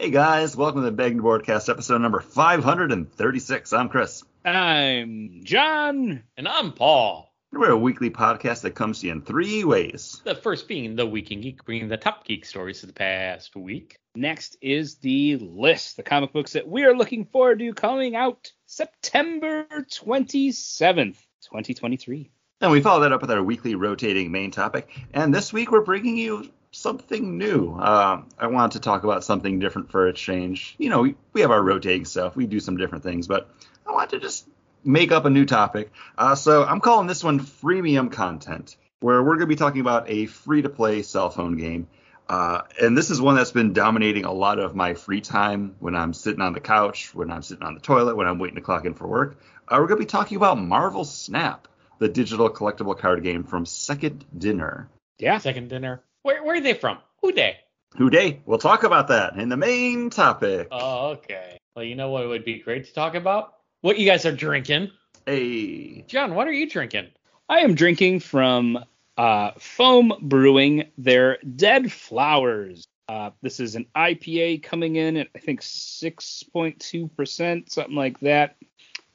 Hey guys, welcome to the Begging Broadcast episode number 536. I'm Chris. I'm John. And I'm Paul. We're a weekly podcast that comes to you in three ways. The first being the Week in Geek, bringing the top geek stories of the past week. Next is the list, the comic books that we are looking forward to coming out September 27th, 2023. And we follow that up with our weekly rotating main topic. And this week we're bringing you something new. Uh, I wanted to talk about something different for a change. You know, we, we have our rotating stuff, we do some different things, but I want to just make up a new topic. Uh, so I'm calling this one freemium content, where we're going to be talking about a free to play cell phone game. Uh, and this is one that's been dominating a lot of my free time when I'm sitting on the couch, when I'm sitting on the toilet, when I'm waiting to clock in for work. Uh, we're going to be talking about Marvel Snap, the digital collectible card game from Second Dinner. Yeah. Second dinner. Where where are they from? Who they? Who they? We'll talk about that in the main topic. Oh, okay. Well, you know what would be great to talk about? What you guys are drinking. Hey. John, what are you drinking? I am drinking from uh, Foam Brewing their Dead Flowers. Uh, this is an IPA coming in at I think 6.2%, something like that.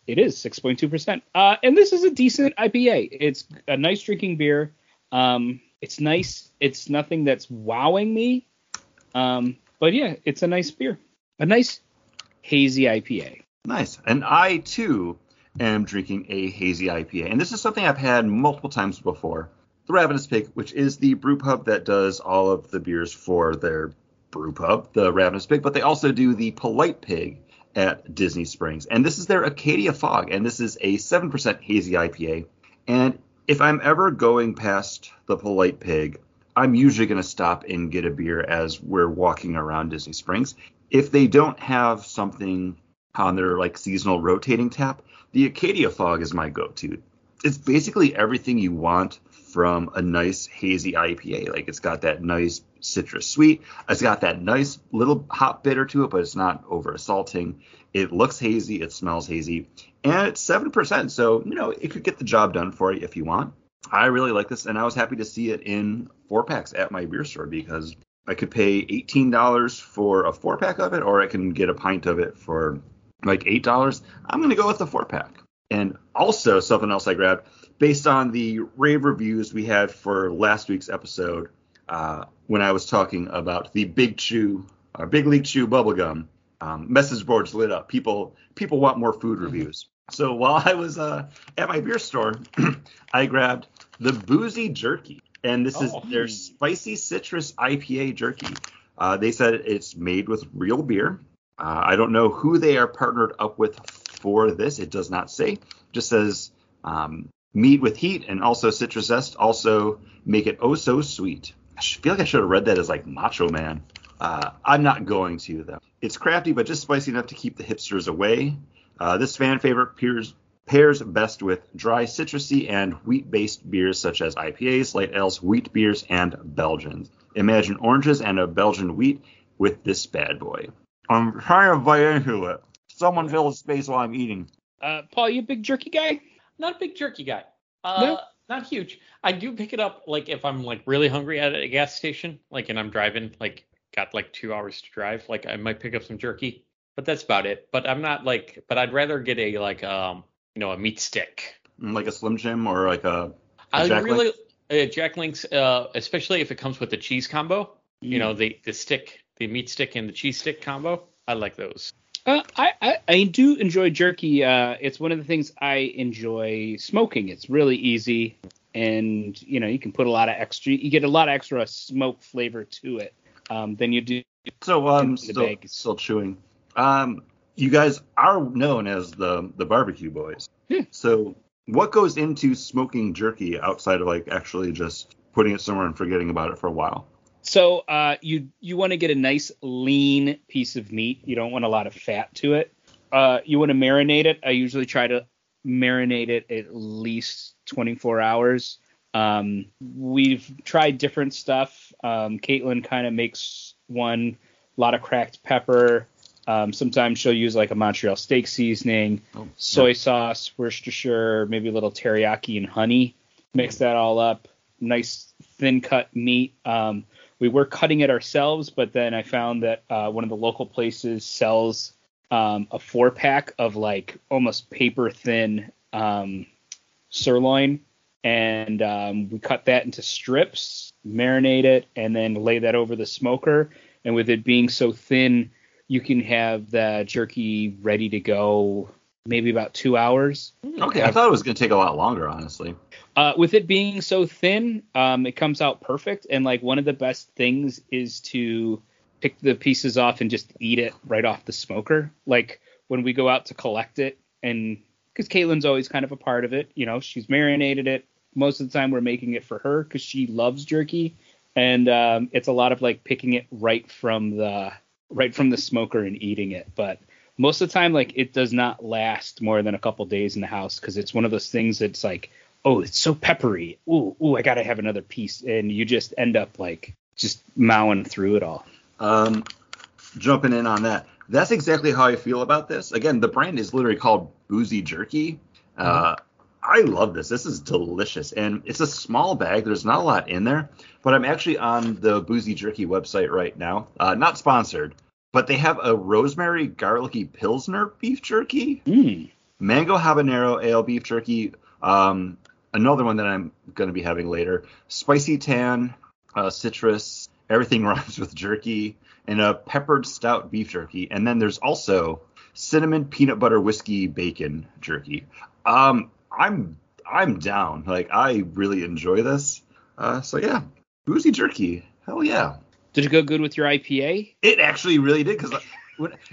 It is 6.2%. Uh, and this is a decent IPA. It's a nice drinking beer. Um, it's nice. It's nothing that's wowing me. Um, but yeah, it's a nice beer. A nice hazy IPA. Nice. And I too am drinking a hazy IPA. And this is something I've had multiple times before. The Ravenous Pig, which is the brew pub that does all of the beers for their brew pub, the Ravenous Pig, but they also do the Polite Pig at Disney Springs. And this is their Acadia Fog, and this is a 7% hazy IPA. And if I'm ever going past the Polite Pig, I'm usually going to stop and get a beer as we're walking around Disney Springs. If they don't have something on their like seasonal rotating tap, the Acadia Fog is my go-to. It's basically everything you want from a nice hazy IPA. Like it's got that nice citrus sweet. It's got that nice little hop bitter to it, but it's not over assaulting. It looks hazy, it smells hazy, and it's seven percent. So you know it could get the job done for you if you want. I really like this, and I was happy to see it in four packs at my beer store because I could pay eighteen dollars for a four pack of it, or I can get a pint of it for like eight dollars. I'm gonna go with the four pack. And also something else I grabbed based on the rave reviews we had for last week's episode uh, when I was talking about the Big Chew, uh, Big League Chew bubblegum. Um, message boards lit up. People people want more food reviews. So while I was uh, at my beer store, I grabbed the Boozy Jerky, and this is Oh. their spicy citrus IPA jerky. Uh, they said it's made with real beer. Uh, I don't know who they are partnered up with for this. It does not say. Just says um, meat with heat and also citrus zest. Also make it oh so sweet. I feel like I should have read that as like Macho Man. Uh, I'm not going to though. It's crafty but just spicy enough to keep the hipsters away. Uh, this fan favorite pairs pairs best with dry citrusy and wheat-based beers such as IPAs, light ales, wheat beers, and Belgians. Imagine oranges and a Belgian wheat with this bad boy. I'm trying to bite into it. Someone fill the space while I'm eating. Uh, Paul, you a big jerky guy? Not a big jerky guy. Uh, No? Not huge. I do pick it up like if I'm like really hungry at a gas station, like and I'm driving, like got like two hours to drive, like I might pick up some jerky. But that's about it. But I'm not like. But I'd rather get a like um you know a meat stick. Like a Slim Jim or like a, a I Jack really Link? uh, Jack Links, uh, especially if it comes with the cheese combo. You Mm. know the the stick, the meat stick and the cheese stick combo. I like those. Uh, I, I I do enjoy jerky. Uh, it's one of the things I enjoy smoking. It's really easy, and you know you can put a lot of extra. You get a lot of extra smoke flavor to it um, than you do. So um, in the still, bag. still chewing. Um, you guys are known as the the barbecue boys. Yeah. So what goes into smoking jerky outside of like actually just putting it somewhere and forgetting about it for a while? So uh, you you want to get a nice lean piece of meat. You don't want a lot of fat to it. Uh, you want to marinate it. I usually try to marinate it at least 24 hours. Um, we've tried different stuff. Um, Caitlin kind of makes one, a lot of cracked pepper. Um, sometimes she'll use like a Montreal steak seasoning, Oh, soy sauce, Worcestershire, maybe a little teriyaki and honey. Mix that all up. Nice thin cut meat. Um, we were cutting it ourselves, but then I found that uh, one of the local places sells um, a four pack of like almost paper thin um, sirloin, and um, we cut that into strips, marinate it, and then lay that over the smoker. And with it being so thin, you can have the jerky ready to go maybe about two hours. Okay, I thought it was going to take a lot longer, honestly. Uh, with it being so thin, um, it comes out perfect. And like one of the best things is to pick the pieces off and just eat it right off the smoker. Like when we go out to collect it, and because Caitlin's always kind of a part of it, you know, she's marinated it. Most of the time, we're making it for her because she loves jerky, and um, it's a lot of like picking it right from the right from the smoker and eating it. But most of the time, like it does not last more than a couple days in the house because it's one of those things that's like, oh, it's so peppery. Ooh, ooh, I gotta have another piece, and you just end up like just mowing through it all. Um, jumping in on that, that's exactly how I feel about this. Again, the brand is literally called Boozy Jerky. Uh, I love this. This is delicious, and it's a small bag. There's not a lot in there, but I'm actually on the Boozy Jerky website right now. Uh, not sponsored, but they have a rosemary garlicky pilsner beef jerky, Mm. mango habanero ale beef jerky, um, another one that I'm going to be having later, spicy tan, uh, citrus, everything rhymes with jerky, and a peppered stout beef jerky, and then there's also cinnamon peanut butter whiskey bacon jerky. Um, I'm I'm down. Like I really enjoy this. Uh, so yeah, boozy jerky. Hell yeah. Did it go good with your IPA? It actually really did because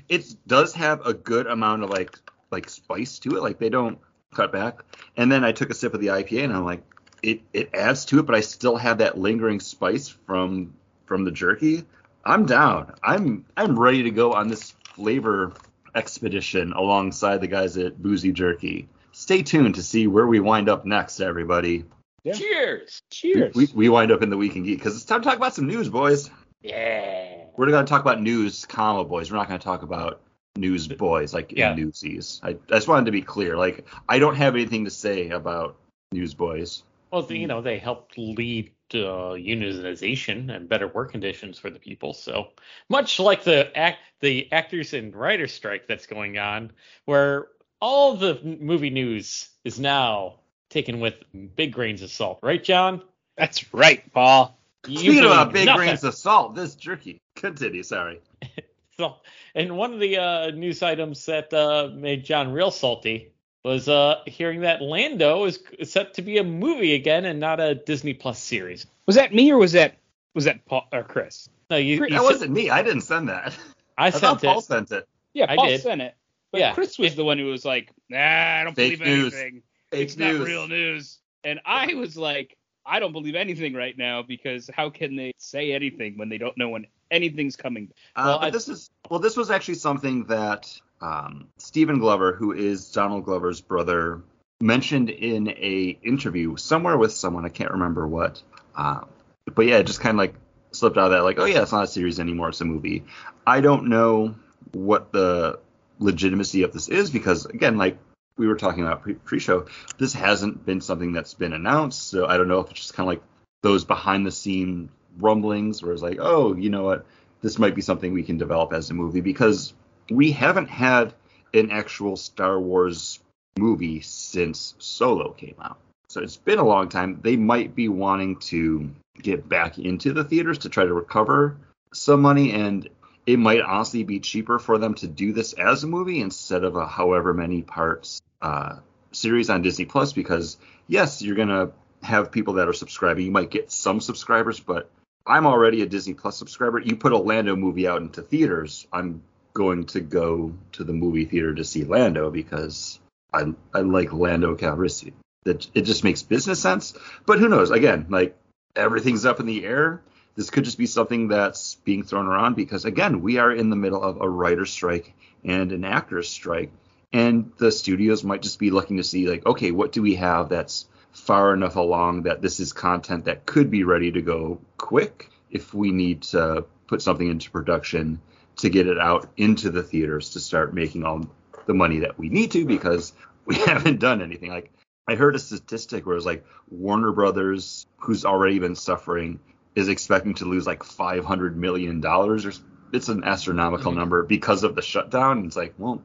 it does have a good amount of like like spice to it. Like they don't cut back. And then I took a sip of the IPA and I'm like, it it adds to it, but I still have that lingering spice from from the jerky. I'm down. I'm I'm ready to go on this flavor expedition alongside the guys at Boozy Jerky. Stay tuned to see where we wind up next, everybody. Yeah. Cheers. Cheers. We, we wind up in the Week in Geek because it's time to talk about some news, boys. Yeah. We're going to talk about news, comma boys. We're not going to talk about news boys like Yeah. in Newsies. I, I just wanted to be clear. Like I don't have anything to say about Newsboys. Well, you know, they helped lead uh, unionization and better work conditions for the people. So much like the act, the actors and writers strike that's going on, where all the movie news is now taken with big grains of salt, right, John? That's right, Paul. You Speaking believe about big nothing. grains of salt, this jerky. Continue. Sorry. So, and one of the uh, news items that uh, made John real salty was uh, hearing that Lando is set to be a movie again and not a Disney Plus series. Was that me or was that was that Paul or Chris? No, you, you That said- wasn't me. I didn't send that. I I sent thought Paul it. sent it. Yeah, I Paul did. sent it. But Yeah. Chris was the one who was like, Nah, I don't Fake believe news. anything. Fake it's news. not real news. And I was like, I don't believe anything right now because how can they say anything when they don't know when anything's coming? Uh, Well, but I- this is well, this was actually something that um, Stephen Glover, who is Donald Glover's brother, mentioned in a interview somewhere with someone. I can't remember what. Um, but yeah, it just kind of like slipped out of that, like, oh yeah, it's not a series anymore, it's a movie. I don't know what the legitimacy of this is because again, like we were talking about pre- pre-show, this hasn't been something that's been announced. So I don't know if it's just kind of like those behind the scene rumblings where it's like, oh, you know what, this might be something we can develop as a movie because we haven't had an actual Star Wars movie since Solo came out. So it's been a long time. They might be wanting to get back into the theaters to try to recover some money and it might honestly be cheaper for them to do this as a movie instead of a however many parts uh, series on Disney Plus because yes, you're gonna have people that are subscribing. You might get some subscribers, but I'm already a Disney Plus subscriber. You put a Lando movie out into theaters, I'm going to go to the movie theater to see Lando because I I like Lando Calrissian. That it just makes business sense. But who knows? Again, like everything's up in the air. This could just be something that's being thrown around because again, we are in the middle of a writer's strike and an actor's strike. And the studios might just be looking to see like, okay, what do we have that's far enough along that this is content that could be ready to go quick if we need to put something into production to get it out into the theaters to start making all the money that we need to because we haven't done anything. Like I heard a statistic where it's like Warner Brothers, who's already been suffering is expecting to lose like 500 million dollars or it's an astronomical Mhm. number because of the shutdown. It's like, well,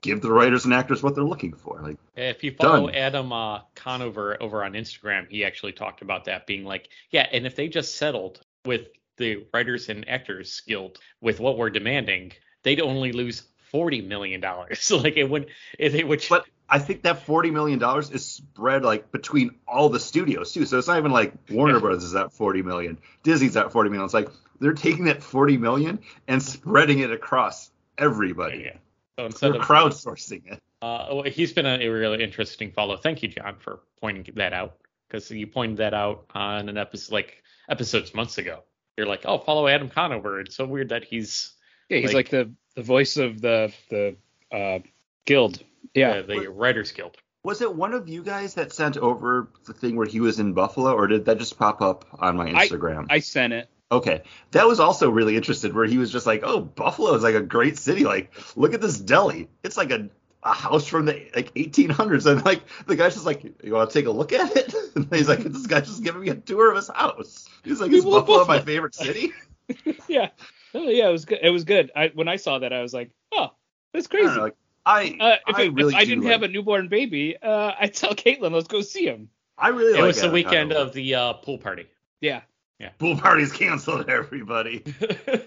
give the writers and actors what they're looking for. Like, If you follow Done. Adam uh, Conover over on Instagram, he actually talked about that being like, yeah, and if they just settled with the Writers and Actors Guild with what we're demanding, they'd only lose forty million dollars. So like it would, if they would. but I think that 40 million dollars is spread like between all the studios too. So it's not even like Warner Yeah. Brothers is at 40 million, Disney's at 40 million. It's like they're taking that 40 million and spreading it across everybody. yeah. So instead They're of crowdsourcing it. Uh, well, he's been a, a really interesting follow. Thank you, John, for pointing that out because you pointed that out on an episode like episodes months ago. You're like, oh, follow Adam Conover. It's so weird that he's Yeah, he's Like- like, the the voice of the the uh, guild. Yeah. the Writers Guild. Was it one of you guys that sent over the thing where he was in Buffalo, or did that just pop up on my I- Instagram? I sent it. Okay, that was also really interested, where he was just like, "Oh, Buffalo is like a great city. Like, look at this deli. It's like a, a house from the like 1800s." And like the guy's just like, "You want to take a look at it?" And he's like, "This guy's just giving me a tour of his house." He's like, "Is We Buffalo my favorite city?" yeah. Oh yeah, it was good. It was good. I when I saw that, I was like, oh, that's I crazy. know, like, I uh, if, I it- really if I didn't like- have a newborn baby, uh, I'd tell Caitlin, let's go see him. I really It like was the weekend of the uh, pool party. Yeah. Pool parties canceled. Everybody.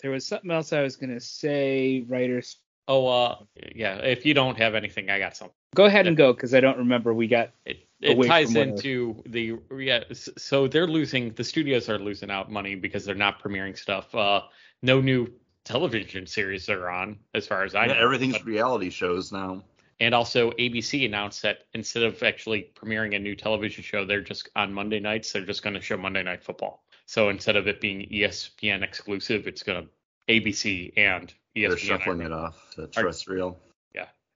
There was something else I was gonna say. Writers, oh, uh, yeah. If you don't have anything, I got something. go ahead and go because I don't remember. We got It it Away ties from what- into the yeah. So they're losing. The studios are losing out money because they're not premiering stuff. Uh, no new television series are on, as far as I Yeah, know. everything's But- reality shows now. And also, ABC announced that instead of actually premiering a new television show, they're just on Monday nights. They're just going to show Monday Night Football. So instead of it being ESPN exclusive, it's going to ABC and ESPN. They're shuffling it off to terrestrial.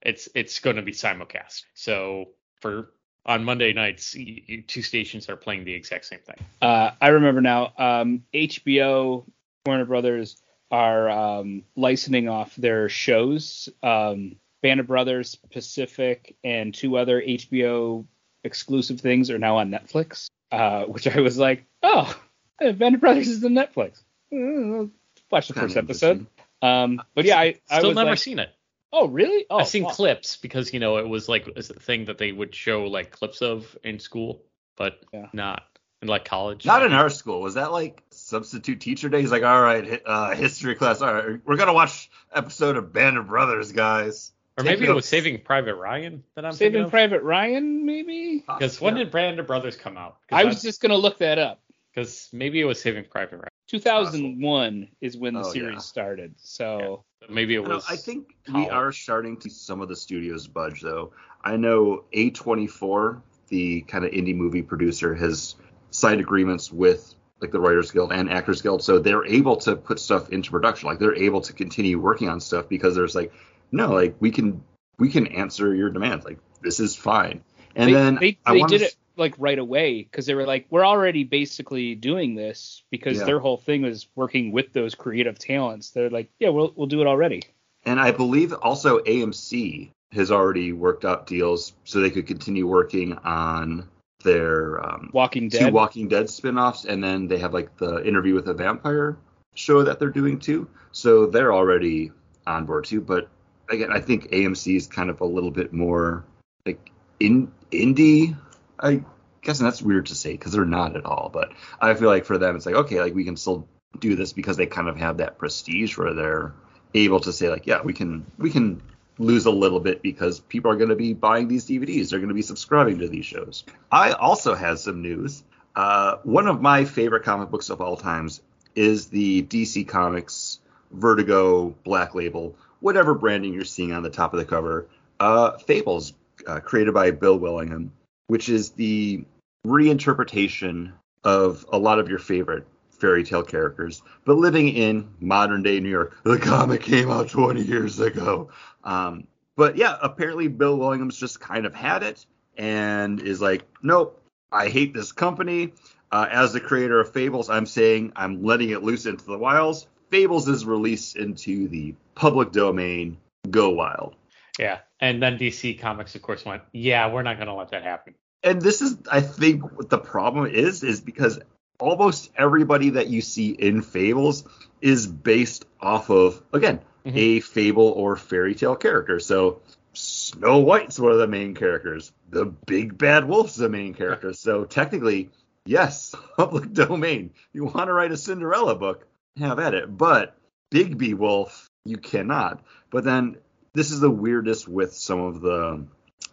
It's it's going to be simulcast. So for on Monday nights, y- y- two stations are playing the exact same thing. Uh, I remember now. Um, HBO, Warner Brothers are um, licensing off their shows. Um, Band of Brothers, Pacific, and two other HBO exclusive things are now on Netflix. Uh, which I was like, oh, Band of Brothers is on Netflix. Uh, Watch the first episode. Um, but yeah, I, I Still was never like, seen it. oh really? Oh, I've seen fuck. clips because you know it was like a thing that they would show like clips of in school, but Yeah. not in like college. Not in our school. Was that like substitute teacher day? He's like, all right, uh, history class. All right, we're gonna watch episode of Band of Brothers, guys. Or maybe it was. Saving Private Ryan that I'm Saving thinking of. Private Ryan, maybe. Because when Yeah. did Band of Brothers come out? I was just gonna look that up. because maybe it was Saving Private Ryan. 2001 is when the Oh, series yeah. started. So Maybe it I, don't was. I think we are starting to see some of the studios budge though. I know A24, the kind of indie movie producer, has signed agreements with like the Writers Guild and Actors Guild, so they're able to put stuff into production. Like they're able to continue working on stuff because there's like, no, like we can we can answer your demands. Like this is fine. And they, then they, they did s- it like right away because they were like, we're already basically doing this because Yeah. their whole thing was working with those creative talents. They're like, yeah, we'll we'll do it already. And I believe also AMC has already worked out deals so they could continue working on their um, Walking two Dead. Walking Dead spin-offs, and then they have like the Interview with a Vampire show that they're doing too. So they're already on board too. But again, I think AMC is kind of a little bit more like in indie. I guess and that's weird to say because they're not at all. But I feel like for them, it's like okay, like we can still do this because they kind of have that prestige where they're able to say like, yeah, we can we can lose a little bit because people are going to be buying these DVDs. They're going to be subscribing to these shows. I also had some news. Uh, one of my favorite comic books of all times is the DC Comics Vertigo Black Label, whatever branding you're seeing on the top of the cover. Uh, Fables, uh, created by Bill Willingham, which is the reinterpretation of a lot of your favorite fairy tale characters, but living in modern day New York. The comic came out 20 years ago. Um, but yeah, apparently Bill Willingham's just kind of had it and is like, nope, I hate this company. Uh, as the creator of Fables, I'm saying I'm letting it loose into the wilds. Fables is released into the public domain. Go wild. Yeah. And then DC Comics, of course, went, yeah, we're not going to let that happen. and this is i think what the problem is is because almost everybody that you see in Fables is based off of again Mhm. a fable or fairy tale character. So Snow White's one of the main characters. The Big Bad Wolf's the main character. So technically, yes, public domain. You want to write a Cinderella book, have at it. But Bigby Wolf, you cannot. But then this is the weirdest with some of the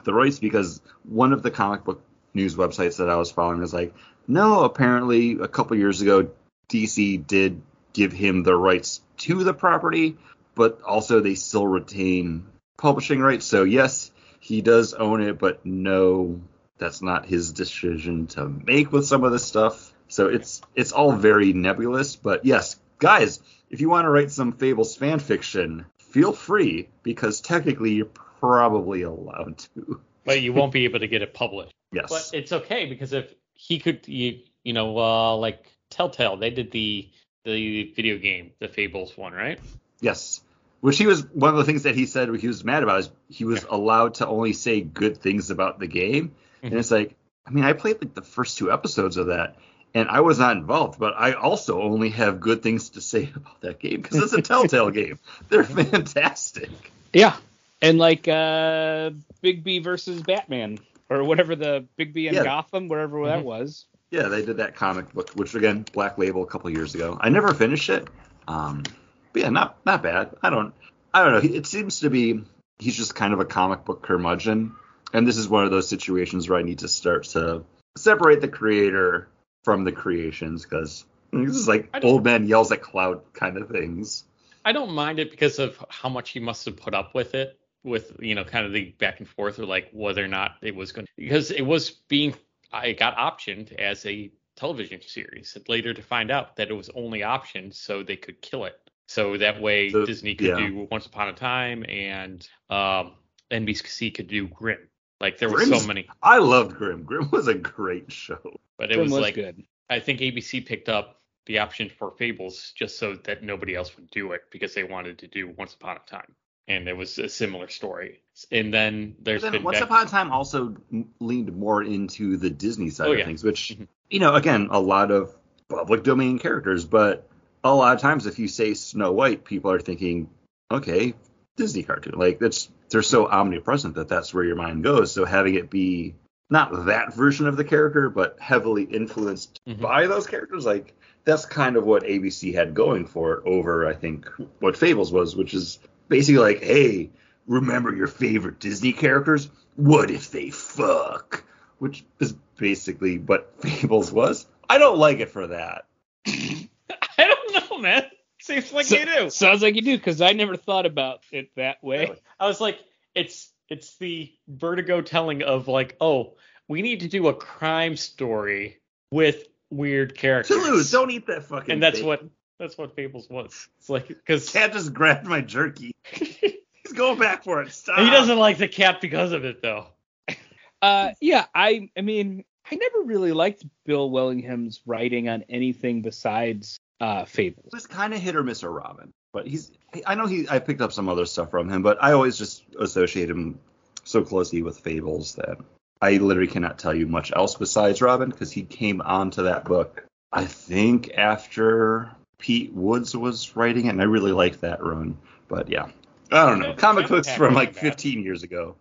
the rights because one of the comic book news websites that I was following is like, no, apparently a couple years ago DC did give him the rights to the property, but also they still retain publishing rights. So yes, he does own it, but no, that's not his decision to make with some of this stuff. So it's it's all very nebulous. But yes, guys, if you want to write some Fables fan fiction, feel free because technically you're probably allowed to. But you won't be able to get it published. Yes. But it's okay because if he could, you, you know, uh, like Telltale, they did the the video game, the Fables one, right? Yes. Which he was one of the things that he said he was mad about is he was allowed to only say good things about the game. And Mhm. it's like, I mean, I played like the first two episodes of that and I was not involved, but I also only have good things to say about that game because it's a Telltale game. They're fantastic. Yeah, and like uh, Bigby versus Batman or whatever the Bigby and Yeah. Gotham, wherever that Mhm. was. Yeah, they did that comic book, which again, Black Label a couple years ago. I never finished it. Um, but yeah, not not bad. I don't I don't know. It seems to be he's just kind of a comic book curmudgeon, and this is one of those situations where I need to start to separate the creator from the creations because this is like old man yells at cloud kind of things. I don't mind it because of how much he must have put up with it, with you know, kind of the back and forth, or like whether or not it was going because it was being, I got optioned as a television series. And later to find out that it was only optioned so they could kill it, so that way So- Disney could yeah. do Once Upon a Time and um, NBC could do Grimm. Like there were so many, I loved Grimm. Grimm was a great show. but it Grimm was, was like good. I think ABC picked up the option for Fables just so that nobody else would do it because they wanted to do Once Upon a Time, and it was a similar story. And then there's then been Once back- Upon a Time also leaned more into the Disney side Oh, of yeah. things, which Mhm. you know, again, a lot of public domain characters, but a lot of times if you say Snow White, people are thinking, okay, Disney cartoon. Like that's they're so omnipresent that that's where your mind goes. So having it be not that version of the character, but heavily influenced Mhm. by those characters, like that's kind of what ABC had going for it over, I think, what Fables was, which is basically like, hey, remember your favorite Disney characters? What if they fuck? Which is basically what Fables was. I don't like it for that. I don't know, man. Seems like So- they do. Sounds like you do, because I never thought about it that way. I was like, it's it's the Vertigo telling of like, oh, we need to do a crime story with weird characters. Toulouse, don't eat that fucking. and that's bacon. what that's what Fables was. It's like because Cat just grabbed my jerky. He's going back for it. Stop. he doesn't like the cat because of it though. Uh, yeah, I, I mean, I never really liked Bill Willingham's writing on anything besides uh, Fables. It was kind of hit or miss or Robin, but he's. I know he. I picked up some other stuff from him, but I always just associate him so closely with Fables that I literally cannot tell you much else besides Robin because he came onto that book. I think after Pete Woods was writing it, and I really liked that run. But yeah, I don't know. Comic books from wasn't like bad. 15 years ago.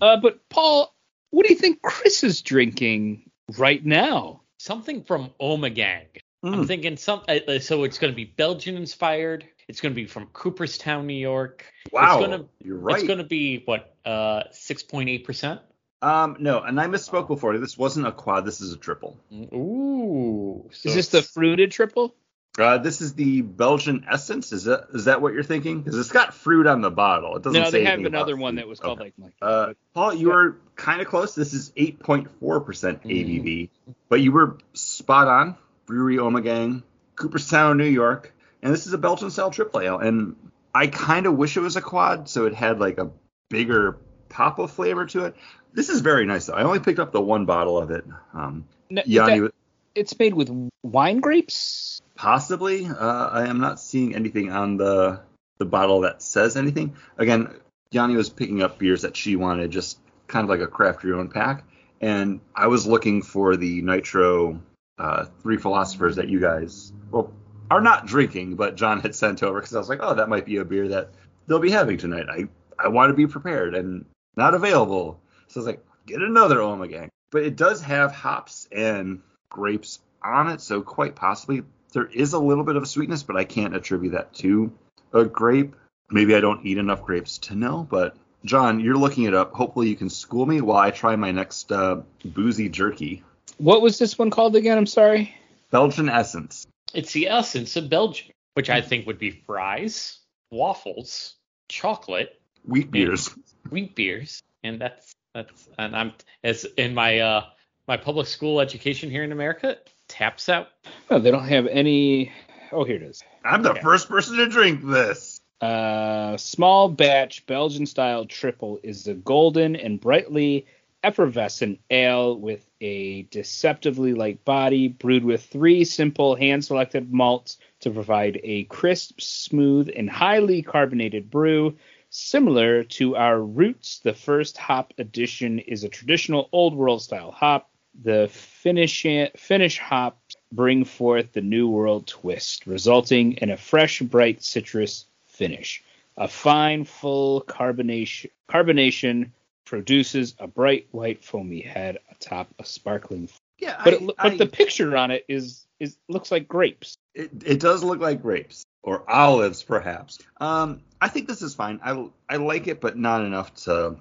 Uh, but Paul, what do you think Chris is drinking right now? Something from Ommegang. Mm. I'm thinking some. uh, uh, So it's going to be Belgian inspired. It's going to be from Cooperstown, New York. wow, gonna- you're right. It's going to be what uh 6.8 percent. Um, no, and I misspoke before. This wasn't a quad. This is a triple. Ooh. so is this the fruited triple? Uh, this is the Belgian Essence. Is that is that what you're thinking? Because it's got fruit on the bottle. It doesn't No, say they have another one fruit. that was called Okay. like, like Uh, Paul, you Yeah. were kind of close. This is 8.4 percent Mm. ABV, but you were spot on. Brewery Ommegang, Cooperstown, New York, and this is a Belgian style triple ale. And I kind of wish it was a quad, so it had like a bigger pop of flavor to it. This is very nice though. I only picked up the one bottle of it. Um, Yanni, that- it's made with wine grapes. Possibly. Uh, I am not seeing anything on the the bottle that says anything. Again, Yanni was picking up beers that she wanted, just kind of like a craft your own pack. And I was looking for the nitro uh, three philosophers that you guys well are not drinking, but John had sent over because I was like, oh, that might be a beer that they'll be having tonight. I I want to be prepared and not available. So I was like, get another Ommegang. But it does have hops and grapes on it, so quite possibly there is a little bit of sweetness, but I can't attribute that to a grape. Maybe I don't eat enough grapes to know, but John, you're looking it up. Hopefully you can school me while I try my next uh, boozy jerky. What was this one called again? I'm sorry. Belgian Essence. It's the essence of Belgium, which I think would be fries, waffles, chocolate, Wheat beers. wheat beers, and that's that's and I'm as in my uh my public school education here in America taps out. Oh, they don't have any. Oh, here it is. I'm the Okay. first person to drink this. Uh, small batch Belgian style triple is a golden and brightly effervescent ale with a deceptively light body, brewed with three simple hand selected malts to provide a crisp, smooth, and highly carbonated brew. Similar to our roots, the first hop edition is a traditional old world style hop. The Finnish, Finnish hops bring forth the new world twist, resulting in a fresh, bright citrus finish. A fine, full carbonation, carbonation produces a bright white foamy head atop a sparkling. Yeah, But I, it, but I- the picture on it is is looks like grapes. it, it does look like grapes or olives, perhaps. Um, I think this is fine. I I like it, but not enough to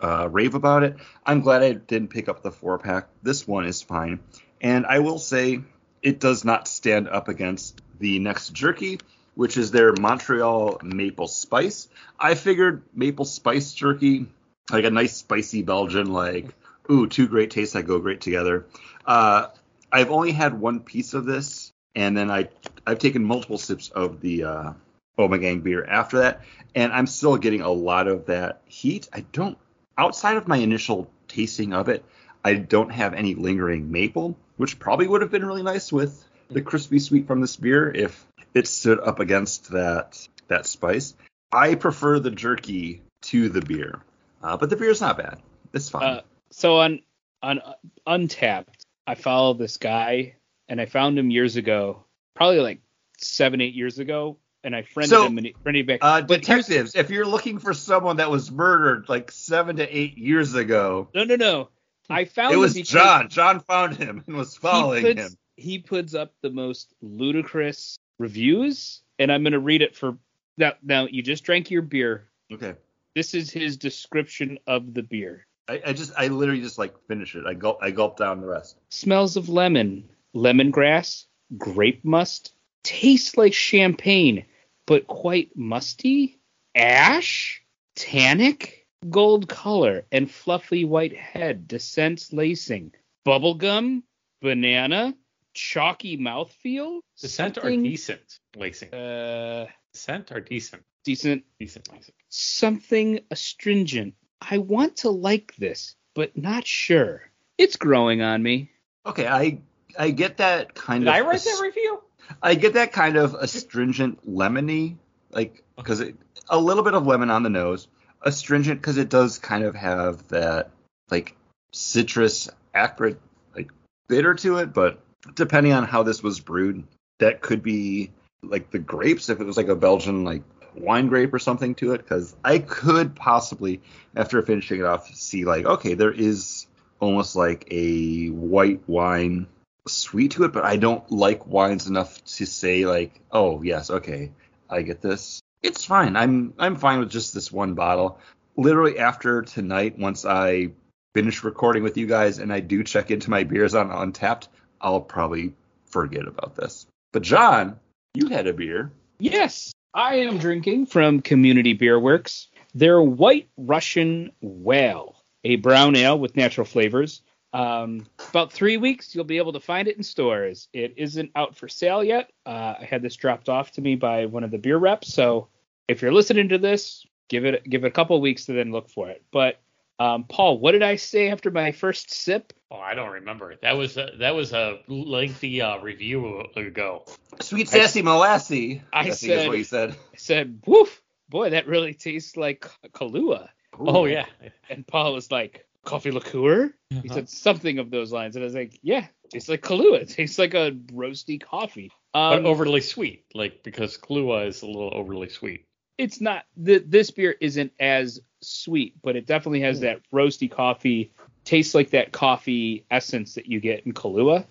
uh, rave about it. I'm glad I didn't pick up the four pack. This one is fine, and I will say it does not stand up against the next jerky, which is their Montreal maple spice. I figured maple spice jerky, like a nice spicy Belgian, like ooh, two great tastes that go great together. Uh, I've only had one piece of this, and then I I've taken multiple sips of the uh, Ommegang beer after that, and I'm still getting a lot of that heat. I don't outside of my initial tasting of it, I don't have any lingering maple, which probably would have been really nice with the crispy sweet from this beer if it stood up against that that spice. I prefer the jerky to the beer, uh, but the beer's not bad. It's fine. Uh, so on on Untappd, I follow this guy, and I found him years ago, probably like seven eight years ago, and I friended So, him and he friended me back. Uh, But detectives, if you're looking for someone that was murdered like seven to eight years ago, No, no, no. I found it was John. John found him and was following he puts, him. He puts up the most ludicrous reviews, and I'm going to read it for now. Now you just drank your beer. Okay. This is his description of the beer. I, I just, I literally just like finish it. I gulp, I gulp down the rest. Smells of lemon, lemongrass, grape must. Tastes like champagne, but quite musty. Ash, tannic, gold color, and fluffy white head. Descents lacing. Bubblegum, banana, chalky mouthfeel. The scent are decent lacing. Uh, Scent are decent. Decent. Decent lacing. Something astringent. I want to like this, but not sure. It's growing on me. Okay, I, I get that kind of Did of. I write that review? I get that kind of astringent lemony, like because it a little bit of lemon on the nose, astringent because it does kind of have that like citrus acrid like bitter to it, but depending on how this was brewed, that could be like the grapes if it was like a Belgian like wine grape or something to it because I could possibly after finishing it off see like okay there is almost like a white wine sweet to it, but I don't like wines enough to say like, oh yes, okay, I get this. It's fine. I'm I'm fine with just this one bottle. Literally after tonight, once I finish recording with you guys and I do check into my beers on Untappd, I'll probably forget about this. But John, you had a beer. Yes, I am drinking from Community Beer Works. Their White Russian Whale, a brown ale with natural flavors. Um, about three weeks, you'll be able to find it in stores. It isn't out for sale yet. Uh, I had this dropped off to me by one of the beer reps, so if you're listening to this, give it give it a couple weeks to then look for it. But um, Paul, what did I say after my first sip? Oh, I don't remember. That was a, that was a lengthy uh, review ago. Sweet sassy molassy. I think is said- what you said. I said, "Woof, boy, that really tastes like Kahlua." Oh yeah, And Paul was like, coffee liqueur. He Uh-huh. said something of those lines, and I was like, yeah, tastes like Kahlua. It tastes like a roasty coffee. but Um, overly sweet, like because Kahlua is a little overly sweet. It's not th- this beer isn't as sweet, but it definitely has that roasty coffee. Tastes like that coffee essence that you get in Kahlua.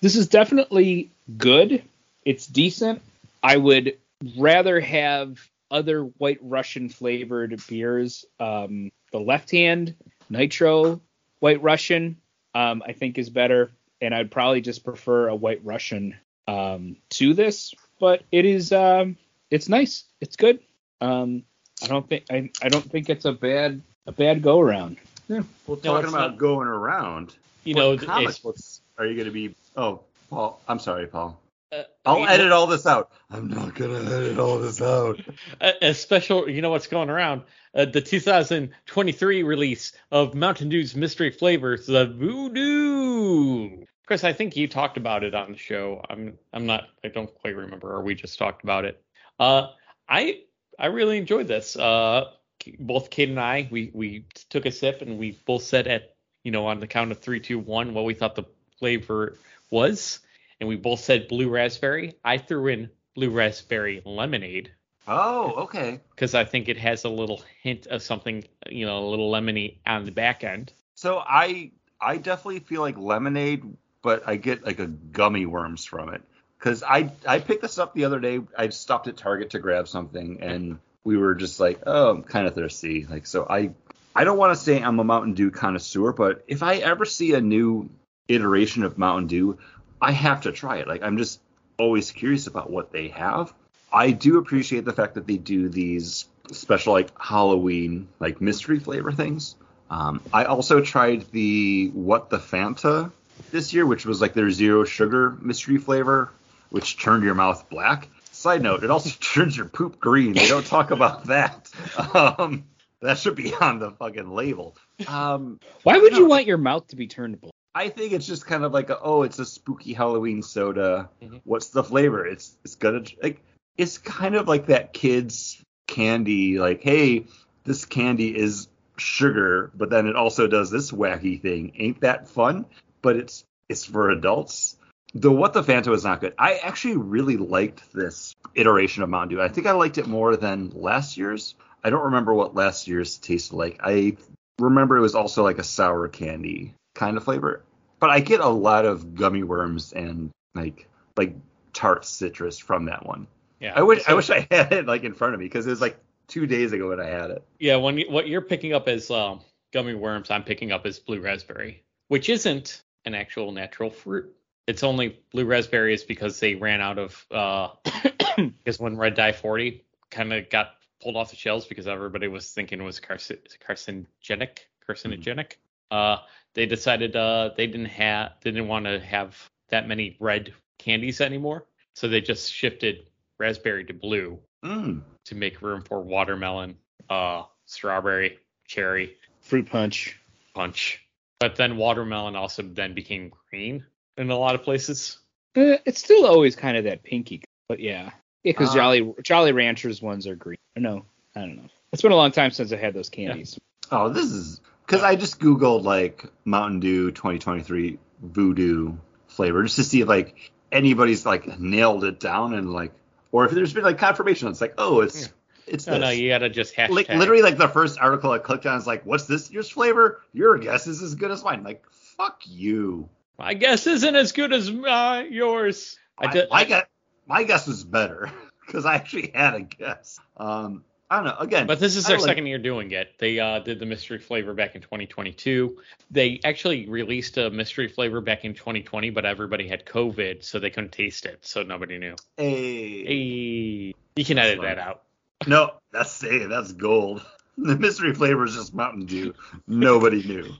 This is definitely good. It's decent. I would rather have other White Russian flavored beers. Um, the left hand Nitro White Russian, um, I think is better, and I'd probably just prefer a White Russian um, to this. But it is, um, it's nice. It's good. Um, I don't think I, I don't think it's a bad a bad go around. Yeah. Well, No, talking it's about not. going around. You know, comic it's- books are you going to be? Oh, Paul. I'm sorry, Paul. uh, I'll you- edit all this out. I'm not gonna edit all this out. a, a special, you know what's going around? Uh, the 2023 release of Mountain Dew's mystery flavors, the Voodoo. Chris, I think you talked about it on the show. I'm, I'm not, I don't quite remember, or we just talked about it. Uh, I, I really enjoyed this. Uh, both Kate and I, we, we took a sip and we both said at, you know, on the count of three, two, one, what we thought the flavor was, and we both said blue raspberry. I threw in blue raspberry lemonade Oh, okay. because I think it has a little hint of something, you know, a little lemony on the back end. So I I definitely feel like lemonade, but I get like a gummy worms from it. Cause I I picked this up the other day. I stopped at Target to grab something, and we were just like, oh, I'm kind of thirsty. Like so, I I don't want to say I'm a Mountain Dew connoisseur, but if I ever see a new iteration of Mountain Dew, I have to try it. Like I'm just always curious about what they have. I do appreciate the fact that they do these special like Halloween like mystery flavor things. Um, I also tried the What the Fanta this year, which was like their zero sugar mystery flavor, which turned your mouth black. Side note, it also turns your poop green. They don't talk about that. Um, that should be on the fucking label. Um, Why would you want your mouth to be turned black? I think it's just kind of like a, oh, it's a spooky Halloween soda. Mhm. What's the flavor? It's it's gonna like it's kind of like that kid's candy. Like, hey, this candy is sugar, but then it also does this wacky thing. Ain't that fun? But it's it's for adults. The what the Fanta is not good. I actually really liked this iteration of Mountain Dew. I think I liked it more than last year's. I don't remember what last year's tasted like. I remember it was also like a sour candy kind of flavor. But I get a lot of gummy worms and like like tart citrus from that one. Yeah. I wish I wish I had it like in front of me because it was like two days ago when I had it. Yeah, when you, what you're picking up as um, gummy worms, I'm picking up as blue raspberry, which isn't an actual natural fruit. It's only blue raspberries because they ran out of uh because when Red Dye 40 kind of got pulled off the shelves because everybody was thinking it was carci- carcinogenic, carcinogenic. Uh, they decided uh they didn't have they didn't want to have that many red candies anymore, so they just shifted raspberry to blue Mm. to make room for watermelon, uh, strawberry, cherry, Fruit punch. punch. But then watermelon also then became green in a lot of places. Eh, it's still always kind of that pinky, but yeah, yeah, because Uh, Jolly Jolly Ranchers ones are green. No, I don't know. It's been a long time since I had those candies. Oh, this is because I just googled like Mountain Dew 2023 Voodoo flavor just to see if like anybody's like nailed it down and like or if there's been like confirmation. It's like oh, it's Yeah. it's No, this. no, you gotta just hashtag. like literally like the first article I clicked on is like, what's this year's flavor? Your guess is as good as mine. Like fuck you. My guess isn't as good as uh, yours. I did. my guess my guess was better because I actually had a guess. Um, I don't know. Again, But this is their like- second year doing it. They uh, did the mystery flavor back in 2022. They actually released a mystery flavor back in 2020, but everybody had COVID, so they couldn't taste it, so nobody knew. Hey. Hey, you can edit that out. No, that's hey, that's gold. The mystery flavor is just Mountain Dew. Nobody knew.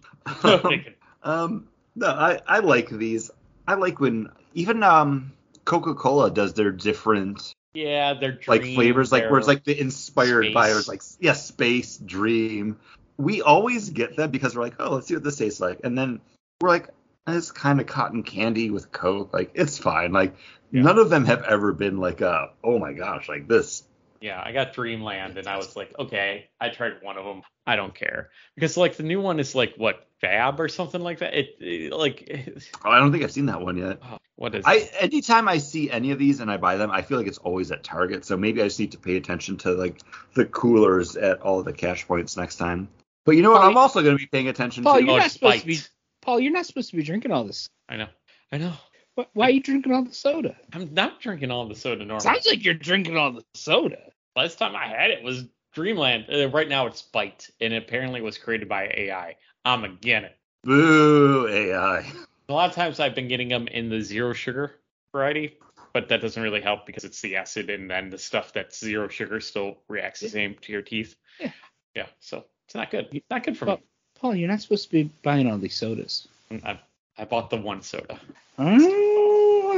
um, no, I, I like these. I like when even um Coca-Cola does their different yeah, they're like flavors, like where it's like the inspired by, or it's Space. like yeah, space, dream. We always get them because we're like, oh, let's see what this tastes like, and then we're like, it's kind of cotton candy with Coke. Like it's fine. Like Yeah. none of them have ever been like, uh, oh my gosh, like this Yeah, I got Dreamland, and I was like, okay, I tried one of them. I don't care because like the new one is like what Fab or something like that. It, it like Oh, I don't think I've seen that one yet. oh, what is I it? anytime I see any of these and I buy them, I feel like it's always at Target. So maybe I just need to pay attention to like the coolers at all the cash points next time. But you know what? Paul, I'm also going to be paying attention Paul, to. you're not supposed to be. Paul, you're not supposed to be drinking all this. I know, I know. Why, why are you drinking all the soda? I'm not drinking all the soda normally. Sounds like you're drinking all the soda. Last time I had it was Dreamland. Uh, right now it's Bite, and it apparently was created by AI. I'm again it. Boo AI. A lot of times I've been getting them in the zero sugar variety, but that doesn't really help because it's the acid and then the stuff that's zero sugar still reacts the same to your teeth. Yeah. Yeah, so it's not good. Not good for Well, me. Paul, you're not supposed to be buying all these sodas. I, I bought the one soda. I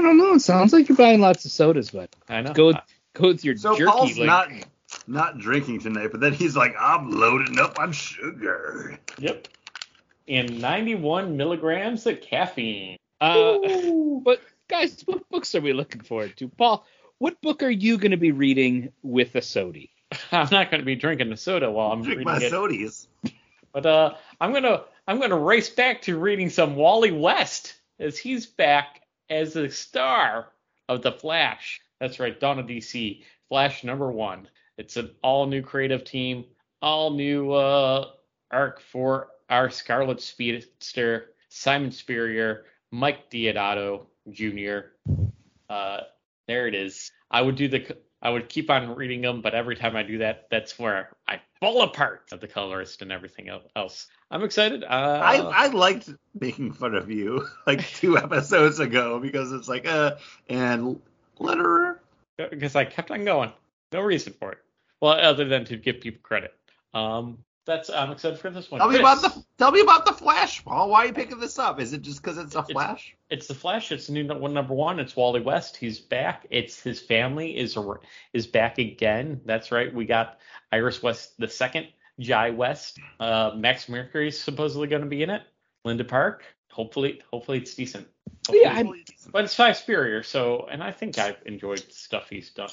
don't know. It sounds like you're buying lots of sodas, but I know. go go with your So jerky. Paul's like, not not drinking tonight, but then he's like, I'm loading up on sugar. yep. And 91 milligrams of caffeine. uh, but guys, what books are we looking forward to? Paul, what book are you going to be reading with a sody? I'm not going to be drinking the soda while I'm Drink reading my it. sodies. But uh, I'm gonna I'm gonna race back to reading some Wally West as he's back as the star of the Flash. That's right, Dawn of DC, Flash number one. It's an all new creative team, all new uh, arc for our Scarlet Speedster, Simon Spurrier, Mike Deodato Jr. Uh, there it is. I would do the I would keep on reading them, but every time I do that, that's where I fall apart of the colorist and everything else. I'm excited. Uh, I, I liked making fun of you like two episodes ago because it's like uh and letterer. because I kept on going. No reason for it. Well, other than to give people credit. Um, that's I'm excited for this one. Tell me Chris, about the tell me about the Flash, Paul. Why are you picking this up? Is it just because it's a It's- Flash? It's the Flash. It's new one number one. It's Wally West. He's back. It's his family is is back again. That's right. We got Iris West the second, Jai West, uh, Max Mercury is supposedly going to be in it. Linda Park. Hopefully, hopefully it's decent. Yeah, Hopefully- I'm- but it's Si Spurrier. So, and I think I've enjoyed stuff he's done.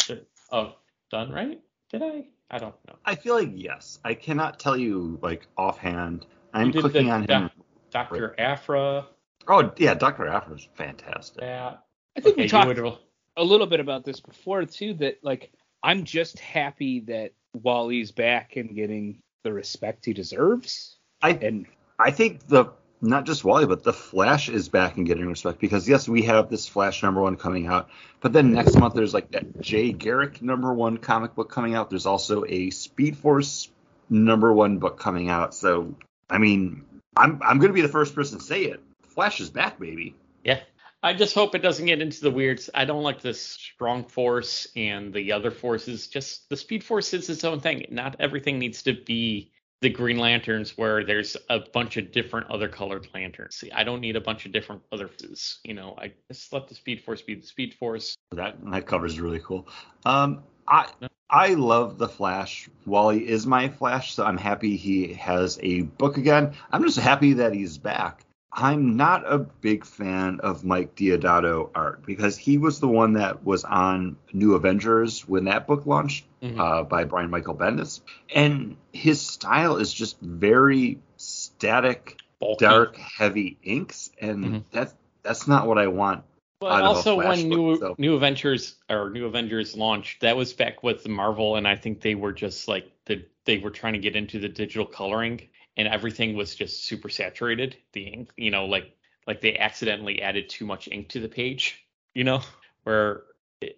Of done right? Did I? I don't know. I feel like yes. I cannot tell you like offhand. I'm did clicking the on him. Doctor Aphra. Oh yeah, Doctor Aphra is fantastic. That. I think Okay, we talked would. a little bit about this before too. That like I'm just happy that Wally's back and getting the respect he deserves. I And I think the not just Wally, but the Flash is back and getting respect because yes, we have this Flash number one coming out, but then next month there's like that Jay Garrick number one comic book coming out. There's also a Speed Force number one book coming out. So I mean, I'm I'm gonna be the first person to say it. Flash is back, baby. Yeah. I just hope it doesn't get into the weirds. I don't like this strong force and the other forces. Just the speed force is its own thing. Not everything needs to be the Green Lanterns where there's a bunch of different other colored lanterns. See, I don't need a bunch of different other forces. You know, I just let the speed force be the speed force. That that cover is really cool. Um, I I love the Flash. Wally is my Flash, so I'm happy he has a book again. I'm just happy that he's back. I'm not a big fan of Mike Deodato art because he was the one that was on New Avengers when that book launched Mhm. uh, by Brian Michael Bendis, and his style is just very static, Bulky. dark, heavy inks, and Mhm. that's that's not what I want But out of a also when New so. New Avengers or New Avengers launched, that was back with Marvel, and I think they were just like the they were trying to get into the digital coloring, and everything was just super saturated. The ink, you know, like like they accidentally added too much ink to the page, you know, where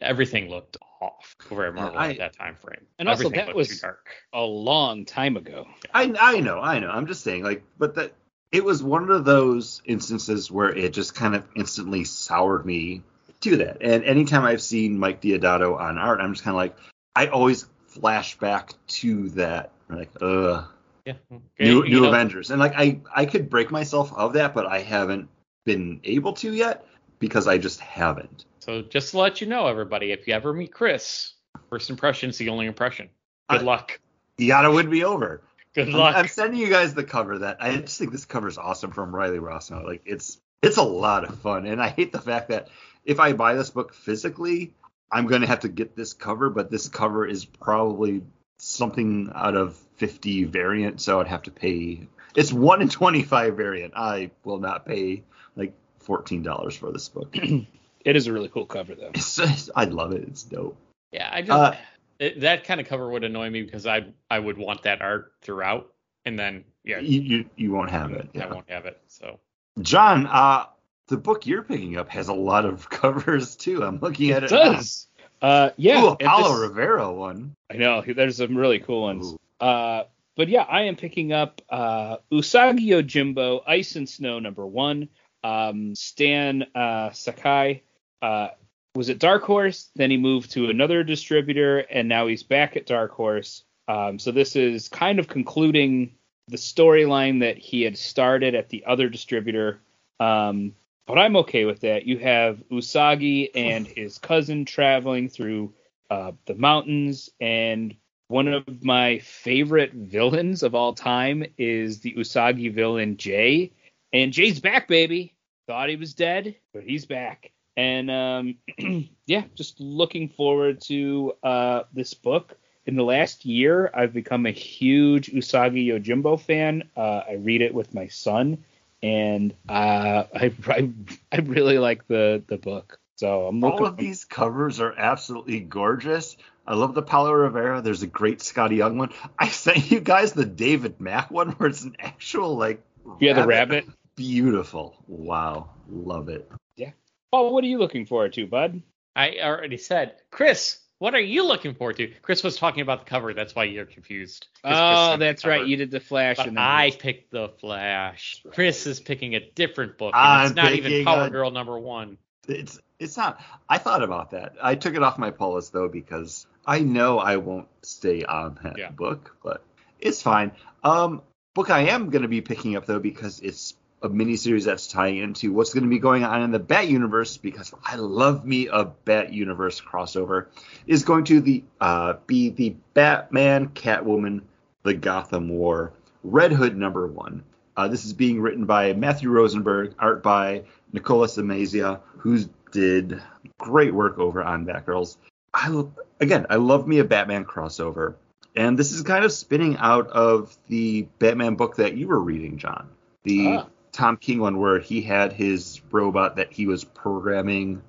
everything looked off over at Marvel I- at that time frame. And also that was- dark. a long time ago. I I know, I know. I'm just saying, like, but that it was one of those instances where it just kind of instantly soured me to that. And anytime I've seen Mike Deodato on art, I'm just kind of like, I always flash back to that, like, uh, Yeah. Mm-hmm. new new Avengers, and like I I could break myself of that, but I haven't been able to yet because I just haven't. So just to let you know, everybody, if you ever meet Chris, first impression's the only impression. Good I- luck. Deodato would be over. Good I'm- luck. I'm, sending you guys the cover that I just think this cover is awesome from Riley Rossmo. Like it's it's a lot of fun, and I hate the fact that if I buy this book physically, I'm going to have to get this cover, but this cover is probably something out of 50 variant, so I'd have to pay. It's one in 25 variant. I will not pay like $14 for this book. It is a really cool cover though. It's just, I love it. It's dope. Yeah, I just Uh, it, that kind of cover would annoy me because I I would want that art throughout, and then yeah, You, you you won't have it. I won't have it. So John, uh, the book you're picking up has a lot of covers too. I'm looking at it. It does. Uh, yeah. Ooh, Apollo this- Rivera one. I know. There's some really cool ones. Ooh. Uh, but yeah, I am picking up uh, Usagi Yojimbo, Ice and Snow number one. Um, Stan uh, Sakai uh, was at Dark Horse, then he moved to another distributor, and now he's back at Dark Horse. Um, so this is kind of concluding the storyline that he had started at the other distributor. Um, but I'm okay with that. You have Usagi and his cousin traveling through uh, the mountains, and one of my favorite villains of all time is the Usagi villain Jei. And Jei's back, baby. Thought he was dead, but he's back. And um, yeah, just looking forward to uh, this book. In the last year, I've become a huge Usagi Yojimbo fan. Uh, I read it with my son, and uh, I, I I really like the the book. So I'm looking. All of these covers are absolutely gorgeous. I love the Paolo Rivera. There's a great Skottie Young one. I sent you guys the David Mack one where it's an actual like yeah, the rabbit. Beautiful. Wow. Love it. Yeah. Well, what are you looking forward to, bud? I already said, Chris, what are you looking forward to? Chris was talking about the cover. That's why you're confused. Oh, that's right. You did the Flash, But and then I picked the Flash. Chris is picking a different book. I'm it's not even Power a- Girl number one. It's it's not. I thought about that. I took it off my pull list though because I know I won't stay on that Yeah. book, but it's fine. Um, book I am going to be picking up though because it's a miniseries that's tying into what's going to be going on in the Bat universe because I love me a Bat universe crossover is going to the uh, be the Batman, Catwoman, the Gotham War, Red Hood number one. Uh, this is being written by Matthew Rosenberg, art by Nicola Amazia, who did great work over on Batgirls. I again, I love me a Batman crossover, and this is kind of spinning out of the Batman book that you were reading, John, the Ah. Tom King one where he had his robot that he was programming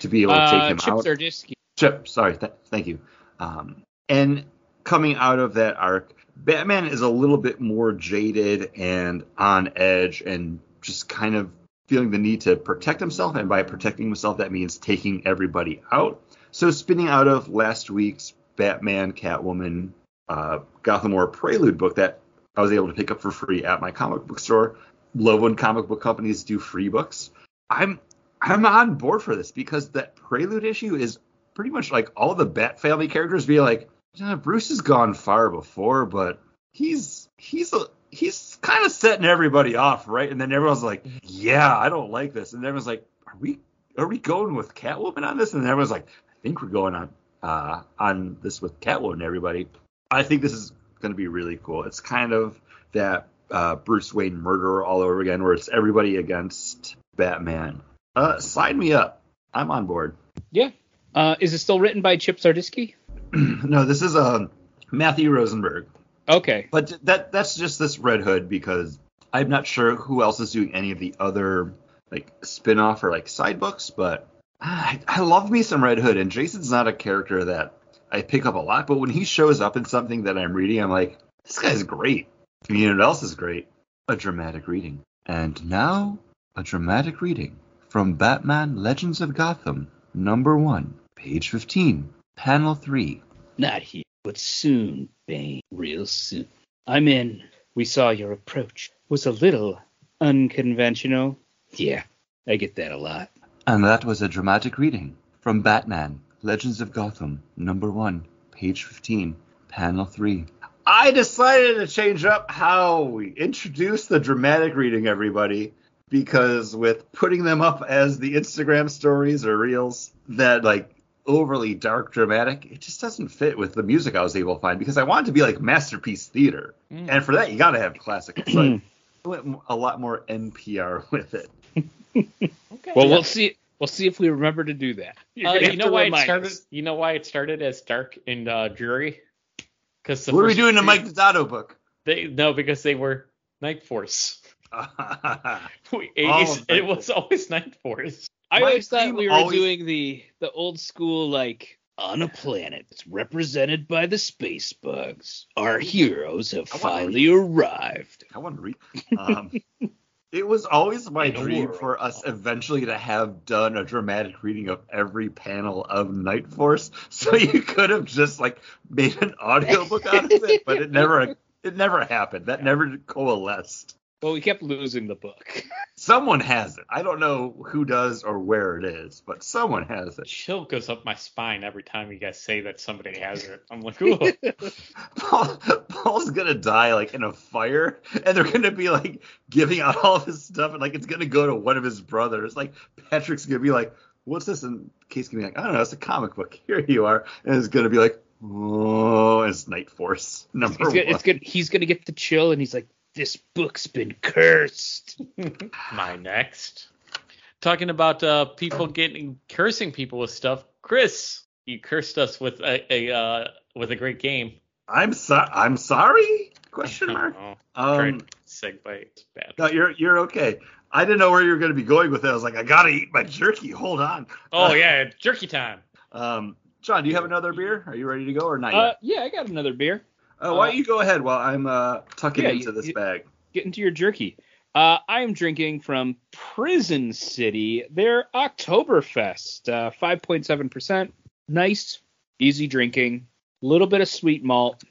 to be able to take uh, him Chip out. Zdarsky. Chip, sorry, th- thank you. Um, and coming out of that arc, Batman is a little bit more jaded and on edge and just kind of feeling the need to protect himself. And by protecting himself, that means taking everybody out. So, spinning out of last week's Batman, Catwoman, uh, Gotham War Prelude book that I was able to pick up for free at my comic book store. Love when comic book companies do free books. I'm I'm on board for this because that Prelude issue is pretty much like all the Bat family characters be like, Bruce has gone far before, but he's he's a he's kind of setting everybody off, right? And then everyone's like, yeah, I don't like this, and everyone's like, are we are we going with Catwoman on this? And everyone's like, I think we're going on uh on this with Catwoman. Everybody, I think this is going to be really cool. It's kind of that uh, Bruce Wayne murderer all over again, where it's everybody against Batman. Uh, sign me up. I'm on board. Yeah. Uh, is it still written by Chip Zdarsky? no, this is um, Matthew Rosenberg, Okay. but that that's just this Red Hood because I'm not sure who else is doing any of the other like spin-off or like side books, but I, I love me some Red Hood, and Jason's not a character that I pick up a lot, but when he shows up in something that I'm reading, I'm like, this guy's great. You know what else is great? A dramatic reading. And now, a dramatic reading from Batman Legends of Gotham, number one, page 15, panel 3. Not here, but soon, Bane. Real soon. I'm in. We saw your approach was a little unconventional. Yeah, I get that a lot. And that was a dramatic reading from Batman Legends of Gotham, number one, page 15, panel 3. I decided to change up how we introduce the dramatic reading, everybody, because with putting them up as the Instagram stories or reels, that like overly dark dramatic, it just doesn't fit with the music I was able to find because I wanted to be like masterpiece theater. Mm. And for that, you got to have classic. So I went a lot more NPR with it. Okay. Well, we'll see. We'll see if we remember to do that. You're Uh, you know why it started? us. You know why it started as dark and uh, dreary? Because What are we doing in the Mike Dotto book? They no, because they were Night Force. We- All it's- of it was always Night Force. I My always thought we were always- doing the the old school like on a planet that's represented by the space bugs. Our heroes have finally arrived. I want to read. Um, it was always my dream for us eventually to have done a dramatic reading of every panel of Night Force, so you could have just like made an audiobook out of it, but it never it never happened. That never coalesced. Well, we kept losing the book. Someone has it. I don't know who does or where it is, but someone has it. Chill goes up my spine every time you guys say that somebody has it. I'm like, ooh. Paul, Paul's gonna die like in a fire, and they're gonna be like giving out all of his stuff, and like it's gonna go to one of his brothers. Like Patrick's gonna be like, "What's this?" And Kate's gonna be like, "I don't know. It's a comic book. Here you are." And it's gonna be like, "Oh, it's Night Force number He's one." gonna, it's good. He's gonna get the chill, and he's like, "This book's been cursed." my next. Talking about uh, people getting cursing people with stuff. Chris, you cursed us with a, a uh, with a great game. I'm so- I'm sorry? Question mark. Oh, Um, segue. It's bad. no, you're you're okay. I didn't know where you were gonna be going with it. I was like, I gotta eat my jerky. Hold on. Oh yeah, jerky time. Um, John, do you have another beer? Are you ready to go or not Uh, yet? yeah, I got another beer. Uh, why don't you go ahead while I'm uh, tucking yeah, into you- this you- bag? Get into your jerky. Uh, I am drinking from Prison City. Their Oktoberfest, uh, 5.7%. Nice, easy drinking. A little bit of sweet malt.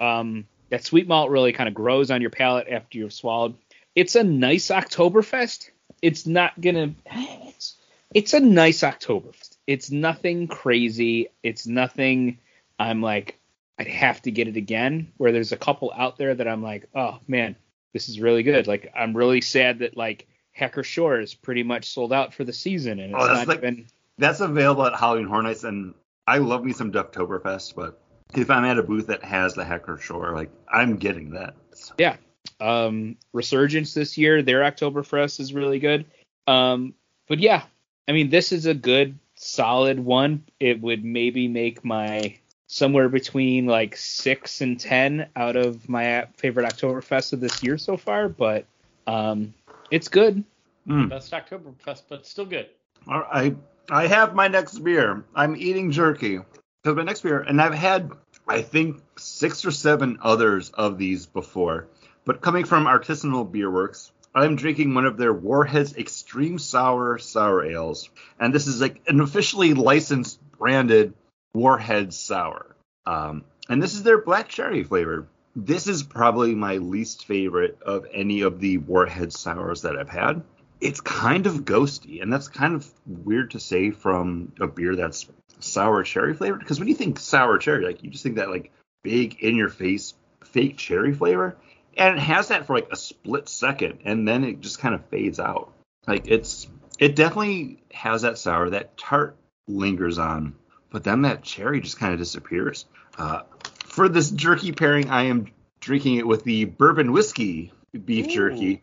Um, that sweet malt really kind of grows on your palate after you've swallowed. It's a nice Oktoberfest. It's not gonna. It's, it's a nice Oktoberfest. It's nothing crazy. It's nothing. I'm like, I'd have to get it again. Where there's a couple out there that I'm like, oh man, this is really good. Like I'm really sad that like Hacker-Pschorr is pretty much sold out for the season, and it's Oh, that's not like- even. That's available at Halloween Horror Nights, and I love me some Ducktoberfest, but if I'm at a booth that has the Hacker-Pschorr, like I'm getting that. So- Yeah. Um, Resurgence this year, their Oktoberfest is really good. Um, but yeah, I mean, this is a good, solid one. It would maybe make my somewhere between like six and ten out of my favorite Oktoberfest of this year so far. But um, it's good. Mm. Best Oktoberfest, but still good. All right. I have my next beer. I'm eating jerky. Because my next beer, and I've had, I think, six or seven others of these before. But coming from Artisanal Beer Works, I'm drinking one of their Warheads Extreme Sour Sour Ales. And this is like an officially licensed, branded Warhead Sour. Um, and this is their black cherry flavor. This is probably my least favorite of any of the Warhead Sours that I've had it's kind of ghosty, and that's kind of weird to say from a beer that's sour cherry flavored. Because when you think sour cherry, like you just think that like big in your face fake cherry flavor, and it has that for like a split second, and then it just kind of fades out. Like it's it definitely has that sour, that tart lingers on, but then that cherry just kind of disappears. Uh, for this jerky pairing, I am drinking it with the bourbon whiskey beef jerky.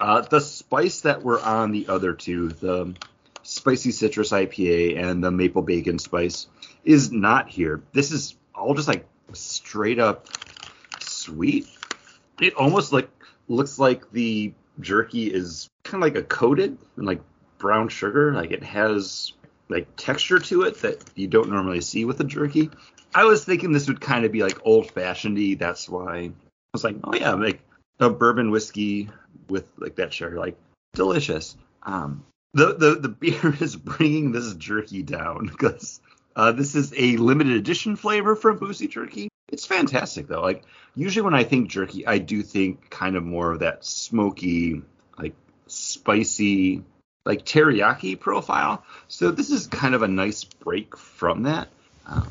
Uh, the spice that were on the other two, the spicy citrus IPA and the maple bacon spice, is not here. This is all just like straight up sweet. It almost like looks like the jerky is kind of like a coated in like brown sugar. Like it has like texture to it that you don't normally see with a jerky. I was thinking this would kind of be like old fashionedy. That's why I was like, oh yeah, like a bourbon whiskey with like that cherry, like delicious. Um, the the the beer is bringing this jerky down because uh, this is a limited edition flavor from Boozy Jerky. It's fantastic though. Like usually when I think jerky, I do think kind of more of that smoky, like spicy, like teriyaki profile. So this is kind of a nice break from that. Um,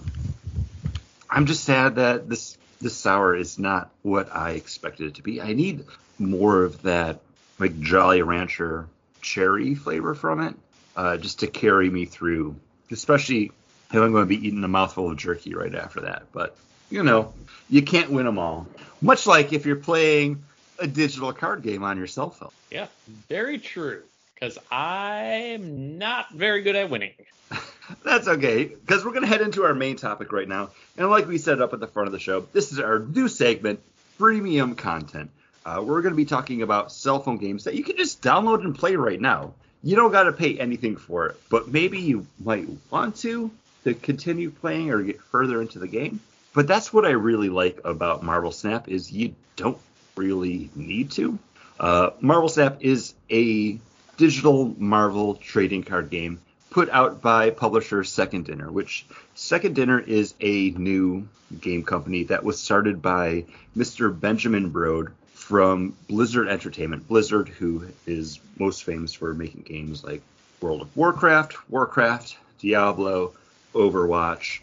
I'm just sad that this this sour is not what I expected it to be. I need more of that like Jolly Rancher cherry flavor from it, uh, just to carry me through. Especially if I'm going to be eating a mouthful of jerky right after that. But you know, you can't win them all. Much like if you're playing a digital card game on your cell phone. Yeah, very true. Because I'm not very good at winning. That's okay, because we're going to head into our main topic right now. And like we said up at the front of the show, this is our new segment, Freemium Content. Uh, we're going to be talking about cell phone games that you can just download and play right now. You don't got to pay anything for it, but maybe you might want to to continue playing or get further into the game. But that's what I really like about Marvel Snap is you don't really need to. Uh, Marvel Snap is a digital Marvel trading card game put out by publisher Second Dinner, which Second Dinner is a new game company that was started by Mr. Benjamin Brode from Blizzard Entertainment. Blizzard, who is most famous for making games like World of Warcraft, Warcraft, Diablo, Overwatch,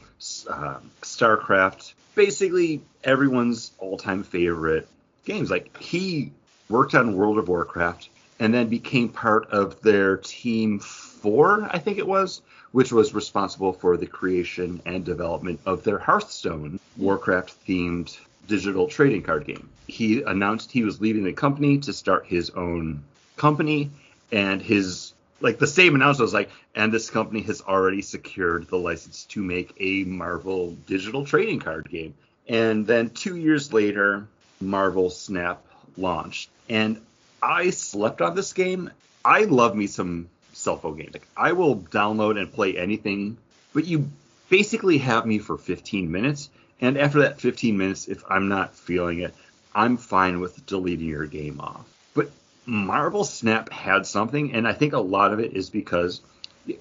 uh, StarCraft, basically everyone's all-time favorite games. Like he worked on World of Warcraft and then became part of their team four, I think it was, which was responsible for the creation and development of their Hearthstone Warcraft themed digital trading card game. He announced he was leaving the company to start his own company, and his like the same announcement was like, and this company has already secured the license to make a Marvel digital trading card game. And then two years later, Marvel Snap launched, and I slept on this game. I love me some cell phone games. Like, I will download and play anything, but you basically have me for 15 minutes. And after that 15 minutes, if I'm not feeling it, I'm fine with deleting your game off. But Marvel Snap had something, and I think a lot of it is because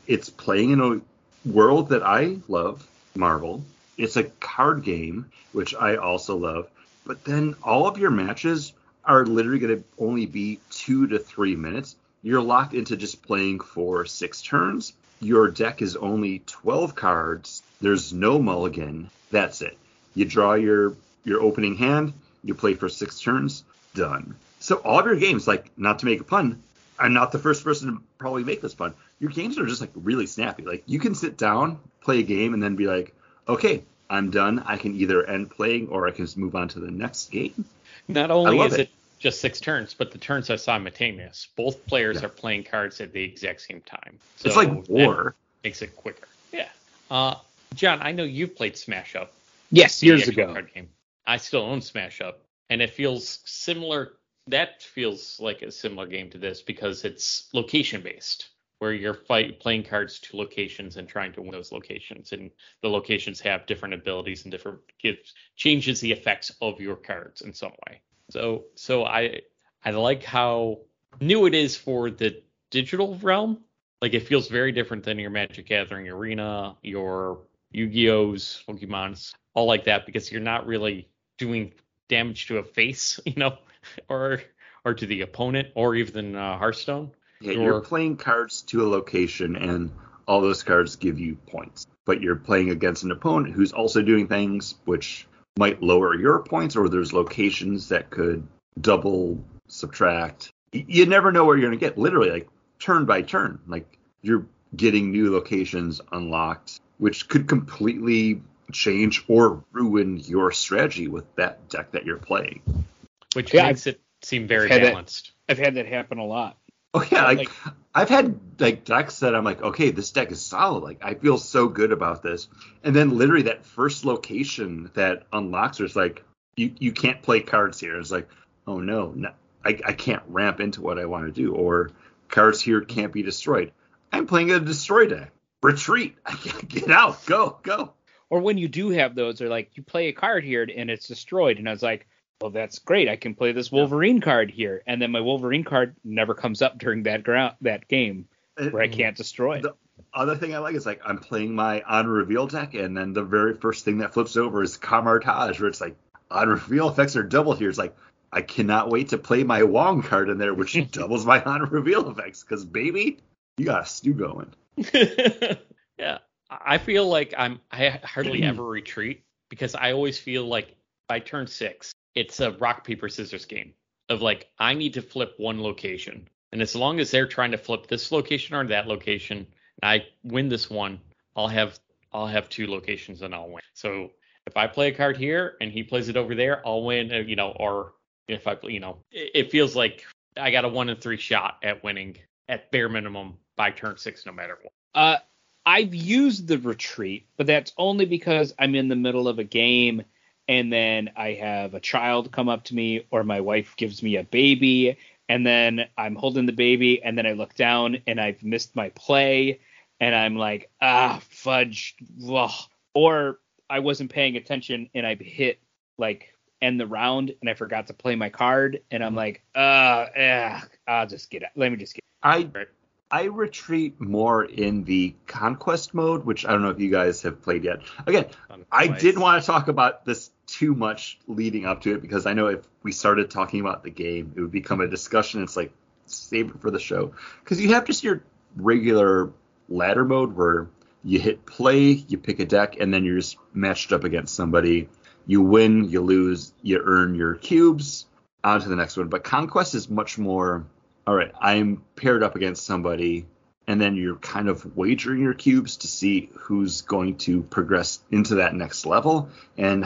it's playing in a world that I love, Marvel. It's a card game, which I also love. But then all of your matches are literally going to only be two to three minutes. You're locked into just playing for six turns. Your deck is only 12 cards. There's no mulligan. That's it. You draw your your opening hand. You play for six turns. Done. So all of your games, like not to make a pun, I'm not the first person to probably make this pun. Your games are just like really snappy. Like you can sit down, play a game, and then be like, okay, I'm done. I can either end playing or I can just move on to the next game. Not only is it. it. just six turns, but the turns are simultaneous. Both players yeah. are playing cards at the exact same time. So it's like war. Makes it quicker. Yeah. Uh, John, I know you've played Smash Up. Yes, years ago. Card game. I still own Smash Up, and it feels similar. That feels like a similar game to this because it's location based where you're fight, playing cards to locations and trying to win those locations, and the locations have different abilities and different gives changes the effects of your cards in some way. So so I I like how new it is for the digital realm. Like it feels very different than your Magic Gathering Arena, your Yu-Gi-Oh's, Pokemon's, all like that, because you're not really doing damage to a face, you know, or or to the opponent, or even uh, Hearthstone. Yeah, you're playing cards to a location, and all those cards give you points. But you're playing against an opponent who's also doing things which might lower your points, or there's locations that could double, subtract. You never know where you're going to get, literally, like turn by turn. Like you're getting new locations unlocked, which could completely change or ruin your strategy with that deck that you're playing. Which yeah, makes I've, it seem very balanced. That, I've had that happen a lot. Oh yeah, like, like, I've had like decks that I'm like, okay, this deck is solid. Like I feel so good about this. And then literally that first location that unlocks is like you you can't play cards here. It's like, oh no, no I, I can't ramp into what I want to do. Or cards here can't be destroyed. I'm playing a destroy deck. Retreat. I can't get out. Go, go. Or when you do have those, they're like, you play a card here and it's destroyed. And I was like, well, that's great. I can play this Wolverine card here, and then my Wolverine card never comes up during that ground that game uh, where I can't destroy it. The other thing I like is like I'm playing my on reveal deck, and then the very first thing that flips over is Kamar-Taj, where it's like on reveal effects are doubled here. It's like I cannot wait to play my Wong card in there, which doubles my on reveal effects. Because baby, you got a stew going. yeah, I feel like I'm I hardly ever retreat because I always feel like by turn six it's a rock paper scissors game of like I need to flip one location, and as long as they're trying to flip this location or that location, I win this one, I'll have I'll have two locations and I'll win. So if I play a card here and he plays it over there, I'll win. Uh, you know, or if I you know, it, it feels like I got a one in three shot at winning at bare minimum by turn six, no matter what. Uh, I've used the retreat, but that's only because I'm in the middle of a game and then I have a child come up to me or my wife gives me a baby and then I'm holding the baby and then I look down and I've missed my play and I'm like, ah, fudge. Ugh. Or I wasn't paying attention and I hit like end the round and I forgot to play my card and I'm like, ah, eh, I'll just get it. Let me just get. I I retreat more in the conquest mode, which I don't know if you guys have played yet. Again, I didn't want to talk about this too much leading up to it because I know if we started talking about the game, it would become a discussion. It's like save it for the show because you have just your regular ladder mode where you hit play, you pick a deck, and then you're just matched up against somebody. You win, you lose, you earn your cubes. On to the next one. But conquest is much more. All right, I'm paired up against somebody, and then you're kind of wagering your cubes to see who's going to progress into that next level. And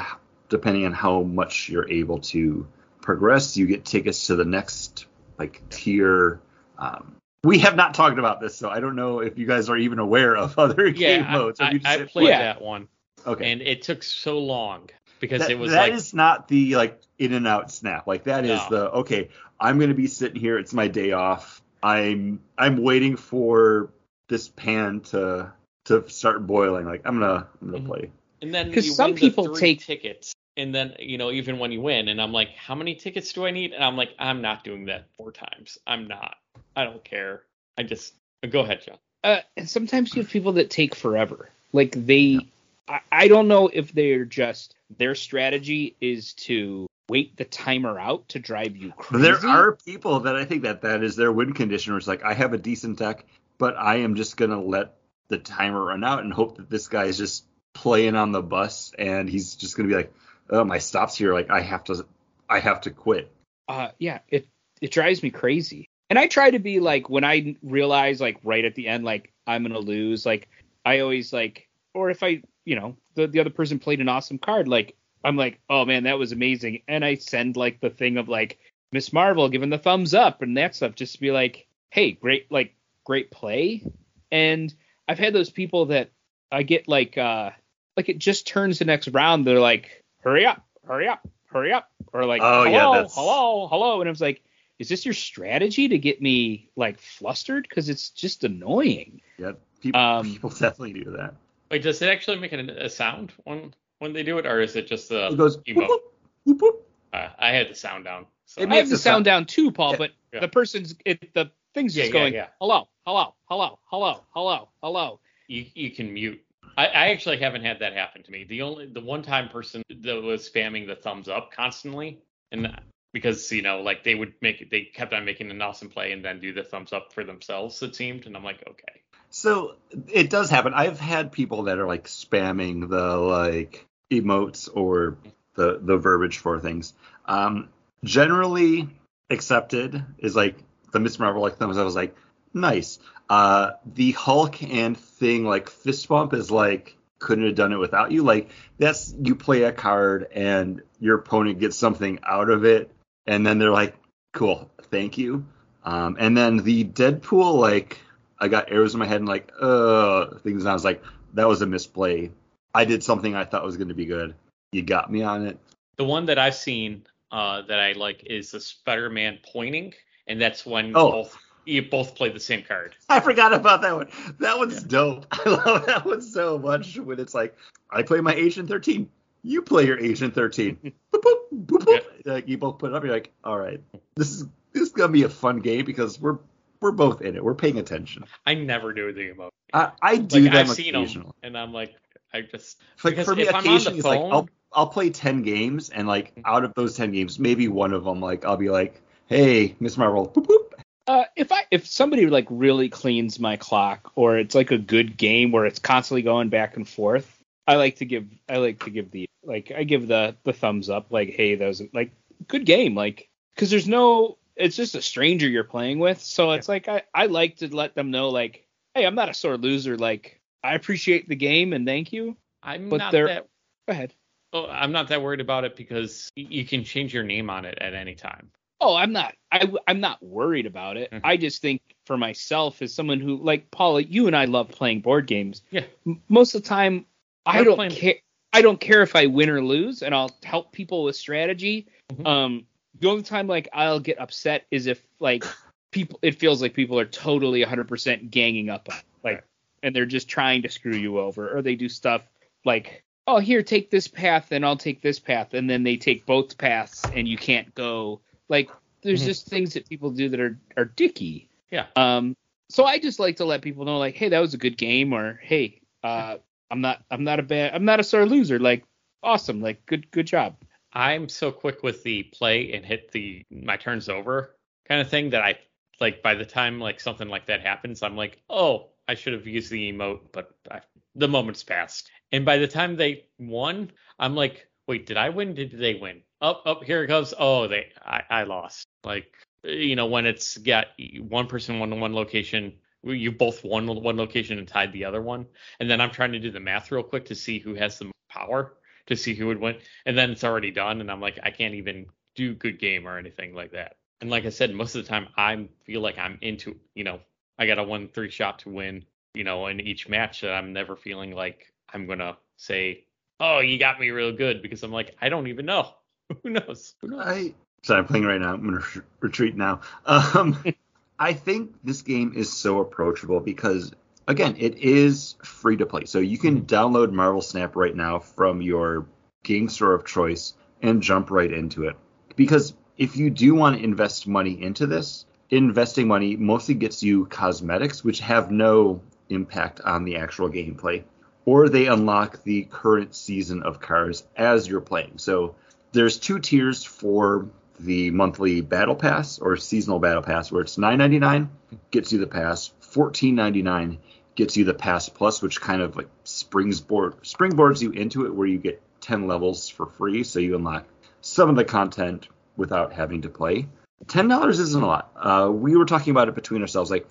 depending on how much you're able to progress, you get tickets to the next like tier. Um, we have not talked about this, so I don't know if you guys are even aware of other game Yeah, modes. Have I, you just I, I played play? That one, Okay. and it took so long because That- it was that like is not the like in and out snap. Like that is No. the okay. I'm gonna be sitting here. It's my day off. I'm I'm waiting for this pan to to start boiling. Like I'm gonna I'm gonna Mhm. play. And then 'Cause you some win the people three take- tickets, and then you know even when you win, and I'm like, how many tickets do I need? And I'm like, I'm not doing that four times. I'm not. I don't care. I just go ahead, John. Uh, and sometimes you have people that take forever. Like they, I, I don't know if they're just their strategy is to wait the timer out to drive you crazy. There are people that I think that that is their win condition. Where it's like I have a decent deck, but I am just gonna let the timer run out and hope that this guy is just playing on the bus and he's just gonna be like, oh my stops here. Like I have to I have to quit. uh yeah it it drives me crazy and i try to be like when i realize like right at the end like i'm gonna lose like i always like or if i you know the, the other person played an awesome card like i'm like oh man that was amazing and i send like the thing of like miss marvel giving the thumbs up and that stuff just to be like hey great like great play and i've had those people that i get like uh like it just turns the next round they're like hurry up hurry up hurry up or like Oh, hello yeah, hello hello and i was like is this your strategy to get me like flustered because it's just annoying Yeah, people Um, people definitely do that. Wait, does it actually make a, a sound when when they do it, or is it just the It goes emote? whoop, whoop, whoop, whoop. Uh, I had the sound down. So. It i have makes the sound- sound down too paul Yeah, but yeah. the person's it the thing's Yeah, just yeah, going yeah. hello hello hello hello hello hello you you can mute. I, I actually haven't had that happen to me. The only the one time person that was spamming the thumbs up constantly, and because you know like they would make they kept on making an awesome play and then do the thumbs up for themselves it seemed, and I'm like okay. So it does happen. I've had people that are like spamming the like emotes or the the verbiage for things. Um, generally accepted is like the Miss Marvel like thumbs. I was like, nice. Uh, the Hulk and thing like fist bump is like couldn't have done it without you. Like that's you play a card and your opponent gets something out of it, and then they're like, cool, thank you. Um, and then the Deadpool like I got arrows in my head and like, uh, things. And I was like, that was a misplay. I did something I thought was going to be good. You got me on it. The one that I've seen uh, that I like is the Spider-Man pointing, and that's when Oh. both you both play the same card. I forgot about that one. That one's dope. I love that one so much when it's like, I play my Agent 13. You play your Agent 13. boop, boop, boop, boop. Like, you both put it up. You're like, all right, this is this is gonna be a fun game because we're we're both in it. We're paying attention. I never do the emote. I, I do Like them I've seen them, and I'm like, I just Like for me, if I'm on the occasionally, it's like I'll I'll play ten games, and like mm-hmm. out of those ten games, maybe one of them, like I'll be like, "Hey, Miss Marvel, boop, boop. Uh, if I if somebody like really cleans my clock or it's like a good game where it's constantly going back and forth, I like to give I like to give the like I give the the thumbs up like hey those like good game like because there's no it's just a stranger you're playing with so it's like I I like to let them know like hey I'm not a sore loser like I appreciate the game and thank you I'm But not they're- that. go ahead Oh, I'm not that worried about it because you can change your name on it at any time. Oh, I'm not. I, I'm not worried about it. Mhm. I just think for myself, as someone who, like Paula, you and I love playing board games. Yeah. Most of the time, I We're don't playing- care. I don't care if I win or lose, and I'll help people with strategy. Mhm. Um, the only time like I'll get upset is if like people, it feels like people are totally 100% ganging up on, like, Right. and they're just trying to screw you over, or they do stuff like, oh, here, take this path, and I'll take this path, and then they take both paths, and you can't go. Like, there's Mhm. just things that people do that are are dicky. Yeah. Um. So I just like to let people know, like, hey, that was a good game, or hey, uh, I'm not, I'm not a bad, I'm not a sore loser. Like, awesome, like, good, good job. I'm so quick with the play and hit the my turn's over kind of thing that I like by the time like something like that happens, I'm like, oh, I should have used the emote, but I, the moment's passed. And by the time they won, I'm like, wait, did I win? Did they win? Up, up, here it goes. Oh, they, I, I lost. Like, you know, when it's got one person won one location, you both won one location and tied the other one, and then I'm trying to do the math real quick to see who has the power to see who would win, and then it's already done, and I'm like, I can't even do good game or anything like that. And like I said, most of the time I feel like I'm into, you know, I got a one three shot to win, you know, in each match that I'm never feeling like I'm gonna say, oh, you got me real good because I'm like, I don't even know. Who knows? Who knows? I sorry, I'm playing right now. I'm gonna re- retreat now. Um, I think this game is so approachable because again, it is free to play. So you can download Marvel Snap right now from your game store of choice and jump right into it. Because if you do want to invest money into this, investing money mostly gets you cosmetics, which have no impact on the actual gameplay, or they unlock the current season of cars as you're playing. So there's two tiers for the monthly battle pass or seasonal battle pass where it's 9.99 gets you the pass. 14.99 gets you the pass plus which kind of like springboard springboards you into it where you get 10 levels for free so you unlock some of the content without having to play. $10 isn't a lot. Uh, we were talking about it between ourselves. Like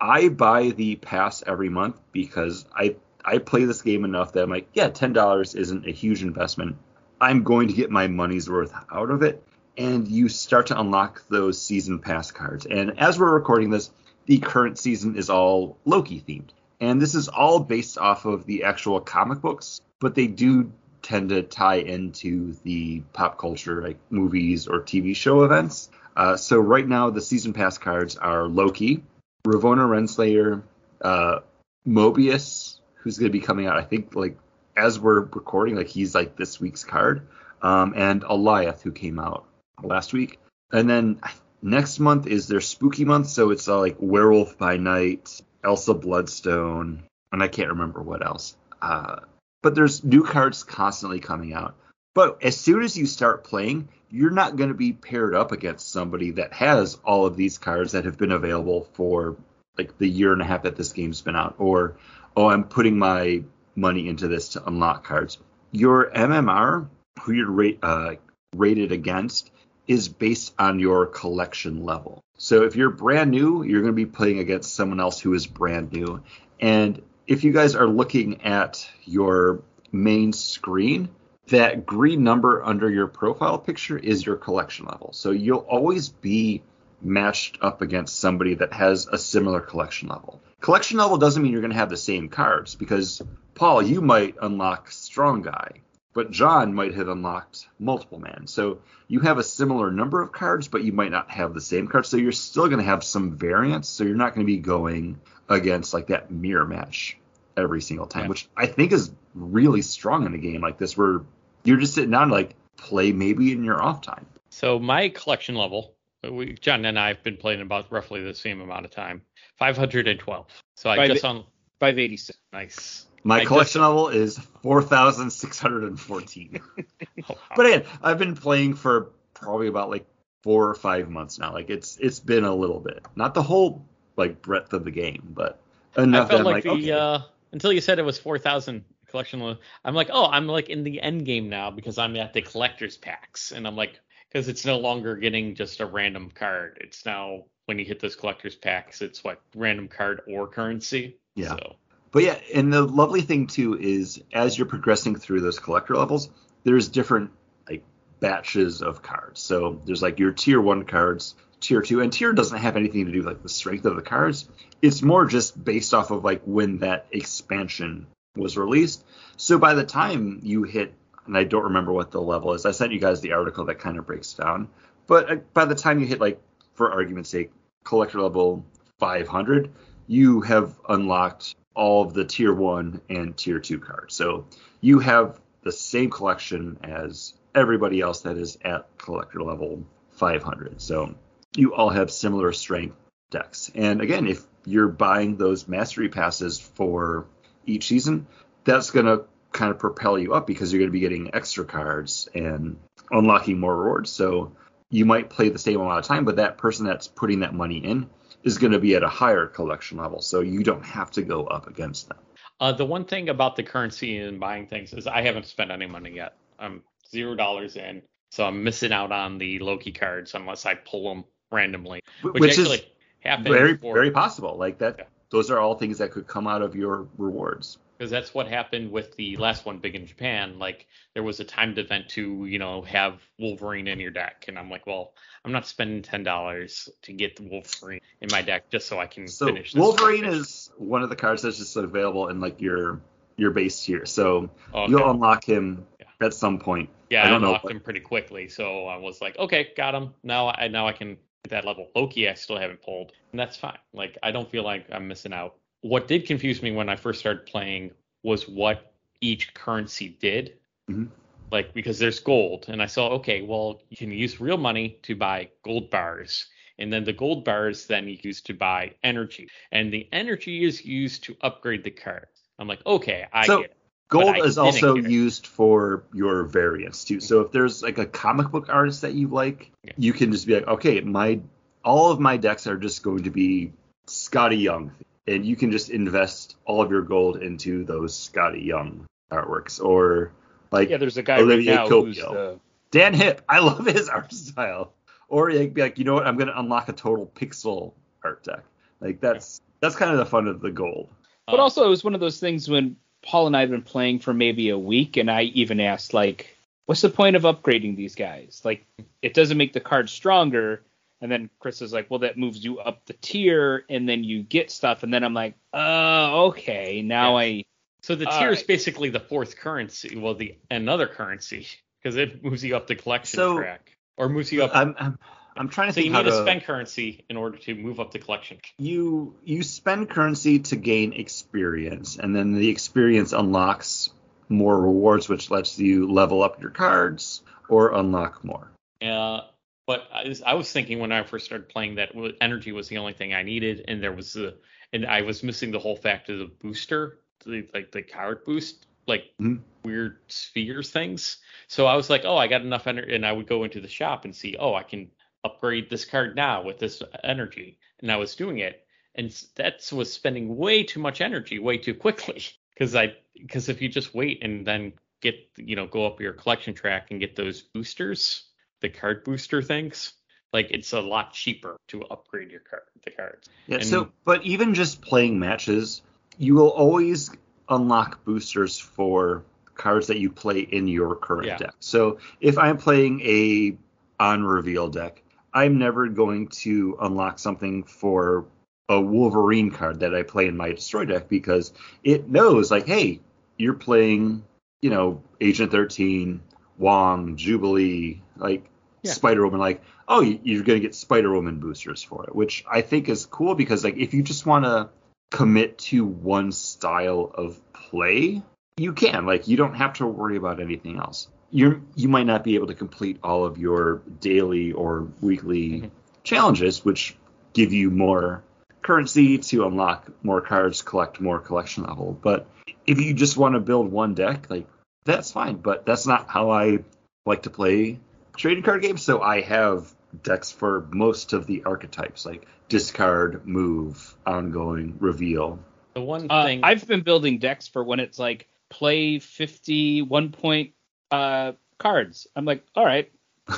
i buy the pass every month because i i play this game enough that i'm like yeah $10 isn't a huge investment i'm going to get my money's worth out of it and you start to unlock those season pass cards. And as we're recording this, the current season is all Loki themed. And this is all based off of the actual comic books, but they do tend to tie into the pop culture, like movies or TV show events. Uh, so right now, the season pass cards are Loki, Ravonna Renslayer, uh, Mobius, who's going to be coming out, I think, like as we're recording, like he's like this week's card, um, and Alioth, who came out last week. And then next month is their spooky month, so it's uh, like Werewolf by Night, Elsa Bloodstone, and I can't remember what else. Uh, but there's new cards constantly coming out. But as soon as you start playing, you're not going to be paired up against somebody that has all of these cards that have been available for like the year and a half that this game's been out, or oh, I'm putting my money into this to unlock cards. Your MMR, who you're uh, rated against, is based on your collection level. So if you're brand new, you're going to be playing against someone else who is brand new. And if you guys are looking at your main screen, that green number under your profile picture is your collection level. So you'll always be matched up against somebody that has a similar collection level. Collection level doesn't mean you're going to have the same cards because Paul, you might unlock Strong Guy, but John might have unlocked Multiple Man. So you have a similar number of cards, but you might not have the same cards. So you're still going to have some variance. So you're not going to be going against like that mirror match every single time, Yeah. which I think is really strong in a game like this where you're just sitting down to like play maybe in your off time. So my collection level, we, John and I have been playing about roughly the same amount of time, 512. So I Five- just on 586. nice. My I collection level is 4,614. Oh, wow. but again, I've been playing for probably about like four or five months now. Like it's it's been a little bit, not the whole like breadth of the game, but I enough felt that I'm like, like, the okay. uh until you said it was 4,000 collection level. I'm like, oh, I'm like in the end game now because I'm at the collector's packs, and I'm like, because it's no longer getting just a random card. It's now when you hit those collector's packs, it's what random card or currency. Yeah. So But yeah, and the lovely thing too is as you're progressing through those collector levels, there's different like batches of cards. So there's like your tier one cards, tier two, and tier doesn't have anything to do with like the strength of the cards. It's more just based off of like when that expansion was released. So by the time you hit, and I don't remember what the level is, I sent you guys the article that kind of breaks down. But uh, by the time you hit like, for argument's sake, collector level 500, you have unlocked all of the tier one and tier two cards. So you have the same collection as everybody else that is at collector level 500. So you all have similar strength decks. And again, if you're buying those mastery passes for each season, that's going to kind of propel you up because you're going to be getting extra cards and unlocking more rewards. So you might play the same amount of time, but that person that's putting that money in is going to be at a higher collection level. So you don't have to go up against them. Uh, the one thing about the currency and buying things is I haven't spent any money yet. I'm zero dollars in, so I'm missing out on the Loki cards unless I pull them randomly, which, Which is happened Very, before. very possible. Like that. Yeah. Those are all things that could come out of your rewards. Because that's what happened with the last one big in japan like there was a timed event to you know have wolverine in your deck and i'm like well i'm not spending ten dollars to get the wolverine in my deck just so i can So finish this Wolverine finish. is one of the cards that's just available in like your your base tier. So Oh, okay. you'll unlock him Yeah. at some point. yeah I i, don't know unlocked him pretty quickly so i was like okay got him now i now i can get that level loki i still haven't pulled and that's fine like i don't feel like i'm missing out what did confuse me when i first started playing was what each currency did Mhm. like because there's gold and i saw okay well you can use real money to buy gold bars and then the gold bars then you use to buy energy and the energy is used to upgrade the card i'm like okay i So- get it Gold is also used for your variants too. So if there's like a comic book artist that you like, Yeah. you can just be like, okay, my all of my decks are just going to be Skottie Young, and you can just invest all of your gold into those Skottie Young artworks or like Yeah, there's a guy Olivier right now who's the Dan Hipp. I love his art style. Or you'd be like, you know what? I'm going to unlock a total pixel art deck. Like that's that's kind of the fun of the gold. But Uh, also, it was one of those things when Paul and I had been playing for maybe a week, and I even asked, like, what's the point of upgrading these guys? Like, it doesn't make the card stronger. And then Chris is like, well, that moves you up the tier, and then you get stuff. And then I'm like, oh, okay, now I. So the All tier is basically the fourth currency, well, the another currency, because it moves you up the collection So- track, or moves you up. I'm I'm, I'm trying to so you think how need to to spend currency in order to move up the collection. you you spend currency to gain experience, and then the experience unlocks more rewards, which lets you level up your cards or unlock more. Uh, but I was, I was thinking when I first started playing that energy was the only thing I needed, and there was the, and I was missing the whole fact of the booster, the, like the card boost, like Mhm. weird spheres things. So I was like, oh, I got enough energy, and I would go into the shop and see, oh, I can upgrade this card now with this energy, and I was doing it, and that was spending way too much energy way too quickly because I because if you just wait and then get you know go up your collection track and get those boosters the card booster things like it's a lot cheaper to upgrade your card the cards Yeah. And- so, but even just playing matches, you will always unlock boosters for cards that you play in your current Yeah. deck. So, if I'm playing a on reveal deck, I'm never going to unlock something for a Wolverine card that I play in my destroy deck because it knows like, hey, you're playing, you know, Agent 13, Wong, Jubilee, like Yeah. Spider Woman, like, oh, you- you're gonna get Spider Woman boosters for it, which I think is cool because like if you just want to commit to one style of play, you can. Like you don't have to worry about anything else. You're you might not be able to complete all of your daily or weekly Mhm. challenges, which give you more currency to unlock more cards, collect more collection level. But if you just want to build one deck, like that's fine. But that's not how I like to play trading card games. So I have decks for most of the archetypes, like discard, move, ongoing, reveal. the one Uh, thing I've been building decks for when it's like play 50 one point uh, cards. I'm like, all right,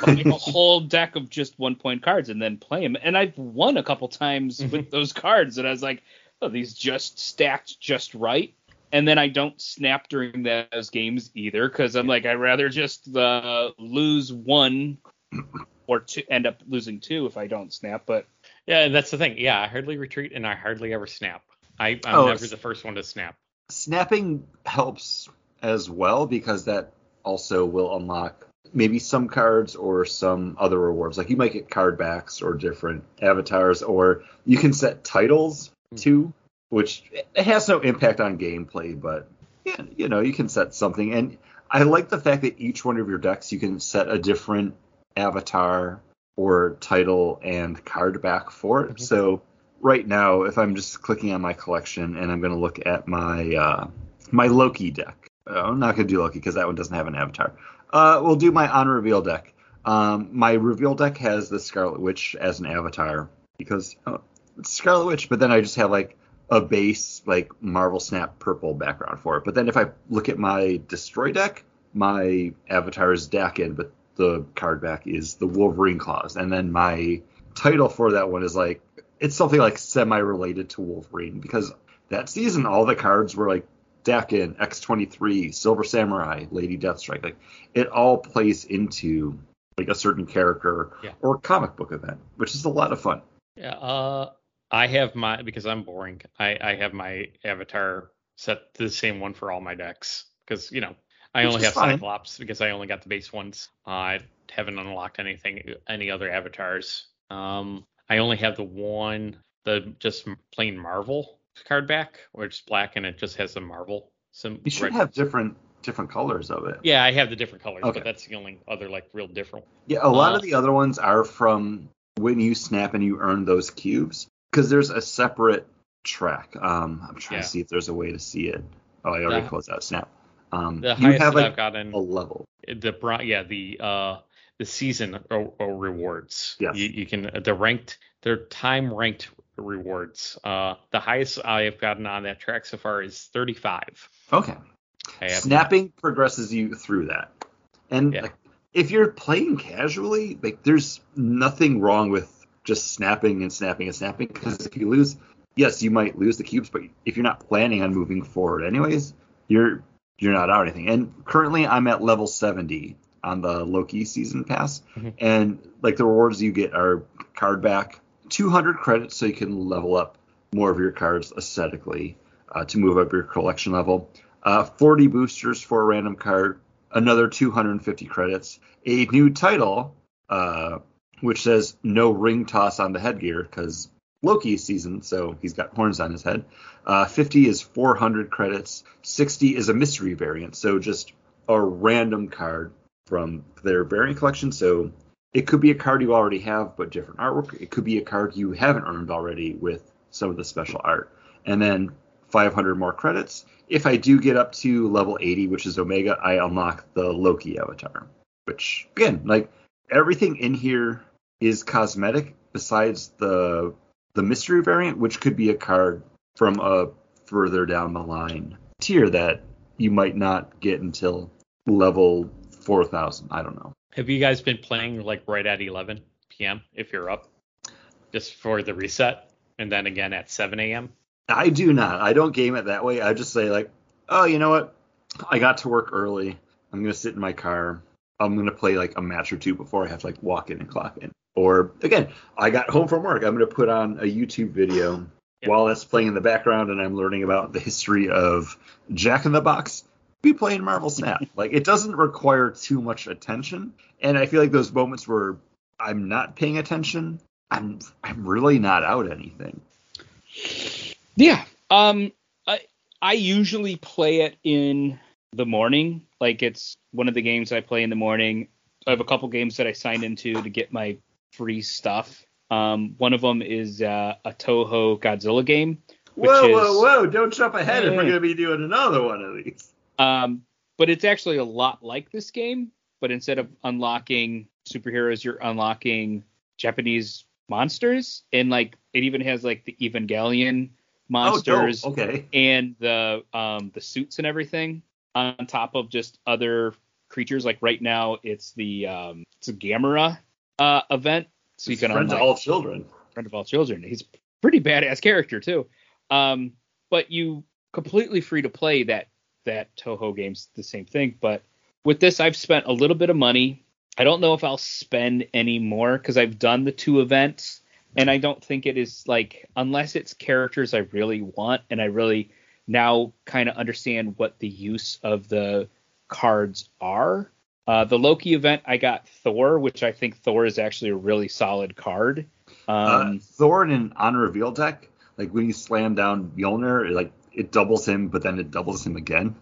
I'll make a whole deck of just one point cards and then play them. And I've won a couple times with those cards, and I was like, oh, these just stacked just right. And then I don't snap during those games either because I'm like I'd rather just uh, lose one or two, end up losing two if I don't snap. But Yeah, that's the thing. Yeah, I hardly retreat and I hardly ever snap. I, I'm Oh, never the first one to snap. snapping helps as well because that also will unlock maybe some cards or some other rewards. Like you might get card backs or different avatars, or you can set titles too, which it has no impact on gameplay, but yeah, you know, you can set something. And I like the fact that each one of your decks you can set a different avatar or title and card back for it. Mhm. So right now, if I'm just clicking on my collection and I'm going to look at my uh, my Loki deck, oh, I'm not going to do Loki because that one doesn't have an avatar. Uh, we'll do my on reveal deck. Um, my reveal deck has the Scarlet Witch as an avatar because oh, it's Scarlet Witch, but then I just have like a base like Marvel Snap purple background for it. But then if I look at my destroy deck, my avatar is Daken, but the card back is the Wolverine claws, and then my title for that one is like it's something like semi related to Wolverine because that season all the cards were like Daken, X23, Silver Samurai, Lady Deathstrike. Like it all plays into like a certain character Yeah. or comic book event, which is a lot of fun. Yeah, uh, I have my because I'm boring. I, I have my avatar set to the same one for all my decks because you know I Which only have fine. Cyclops because I only got the base ones. I haven't unlocked anything any other avatars. Um, I only have the one the just plain Marvel card back where it's black and it just has the Marvel. Some You should have different different colors of it. Yeah, I have the different colors, Okay. but that's the only other like real different. Yeah, a lot Uh, of the other ones are from when you snap and you earn those cubes because there's a separate track. Um, I'm trying Yeah. to see if there's a way to see it. Oh, I already The- closed out snap. Um, The you highest have that like I've gotten a level. the yeah the uh the season o- o- rewards Yes. you, you can the ranked they're time ranked rewards uh the highest i have gotten on that track so far is 35 Okay. Snapping progresses you through that. And Yeah. like, if you're playing casually, like there's nothing wrong with just snapping and snapping and snapping because if you lose, yes, you might lose the cubes, but if you're not planning on moving forward anyways, you're you're not out anything. And currently I'm at level 70 on the Loki season pass Mhm. and like the rewards you get are card back 200 credits so you can level up more of your cards aesthetically uh, to move up your collection level uh, 40 boosters for a random card, another 250 credits, a new title, uh, which says no ring toss on the headgear because Loki is season, so he's got horns on his head. Uh, 50 is 400 credits, 60 is a mystery variant, so just a random card from their variant collection. So it could be a card you already have, but different artwork. It could be a card you haven't earned already with some of the special art. And then 500 more credits. If I do get up to level 80, which is Omega, I unlock the Loki avatar. Which, again, like everything in here is cosmetic besides the the mystery variant, which could be a card from a further down the line tier that you might not get until level 4000. I don't know. have you guys been playing like right at 11 p.m if you're up just for the reset and then again at 7 a.m I do not. I don't game it that way. I just say like, oh, you know what? I got to work early. I'm gonna sit in my car. I'm gonna play like a match or two before I have to like walk in and clock in. Or again, I got home from work. I'm gonna put on a YouTube video Yeah. while that's playing in the background, and I'm learning about the history of Jack in the Box. Be playing Marvel Snap. like it doesn't require too much attention, and I feel like those moments where I'm not paying attention, I'm I'm really not out anything. Yeah. Um I I usually play it in the morning. Like it's one of the games I play in the morning. I have a couple games that I signed into to get my free stuff. Um one of them is uh, a Toho Godzilla game. Whoa, is, whoa, whoa! Don't jump ahead if we're going to be doing another one of these. Um but it's actually a lot like this game, but instead of unlocking superheroes, you're unlocking Japanese monsters and like it even has like the Evangelion monsters Oh. Okay. and the um the suits and everything on top of just other creatures like right now it's the um it's a Gamera uh event so you can friends of all children. friend of all children he's pretty badass character too um but you completely free to play that that Toho game's the same thing, but with this I've spent a little bit of money. I don't know if I'll spend any more because I've done the two events and I don't think it is like unless it's characters I really want and I really now kind of understand what the use of the cards are. Uh, the Loki event, I got Thor, which I think Thor is actually a really solid card. Um, uh, Thor in an reveal deck, like when you slam down Mjolnir, it, like it doubles him, but then it doubles him again.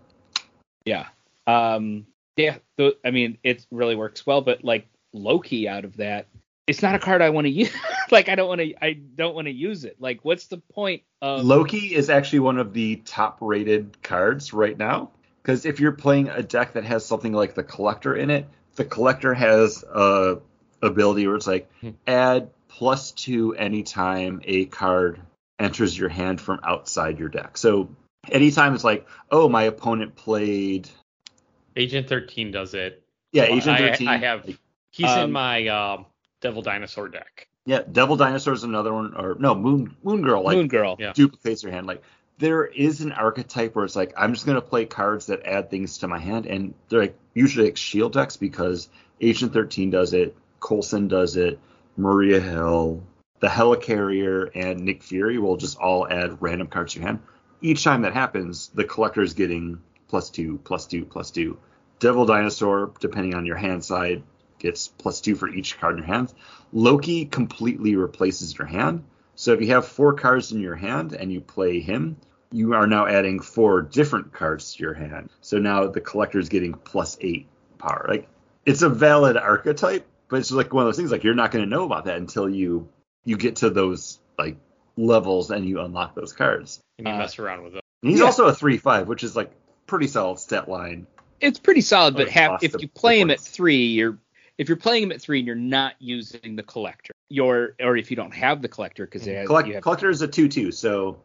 Yeah. Um, yeah. Th- I mean, it really works well, but like Loki out of that, it's not a card I want to use. like I don't want to. I don't want to use it. Like, what's the point of Loki is actually one of the top rated cards right now. Because if you're playing a deck that has something like the collector in it, the collector has a ability where it's like Hmm. add plus two anytime a card enters your hand from outside your deck. So anytime it's like, oh, my opponent played Agent 13 does it. yeah, Agent 13. I have- He's Um, in my um, Devil Dinosaur deck. yeah, Devil Dinosaur is another one, or no, Moon Moon Girl like Moon Girl? Yeah. duplicates your hand. Like there is an archetype where it's like I'm just gonna play cards that add things to my hand, and they're like usually like shield decks because Agent 13 does it, Coulson does it, Maria Hill, the Helicarrier, and Nick Fury will just all add random cards to your hand. Each time that happens, the collector is getting plus two, plus two, plus two. Devil Dinosaur, depending on your hand side, gets plus two for each card in your hand. Loki completely replaces your hand. So if you have four cards in your hand and you play him, you are now adding four different cards to your hand. So now the collector is getting plus eight power. Like it's a valid archetype, but it's like one of those things like you're not going to know about that until you you get to those like levels and you unlock those cards. And you Uh, mess around with them. And he's Yeah. also a three five, which is like pretty solid stat line. It's pretty solid, but have lost if the- you play the him at three, you're if you're playing him at three and you're not using the collector, you're or if you don't have the collector because Collect, collector is a two two, so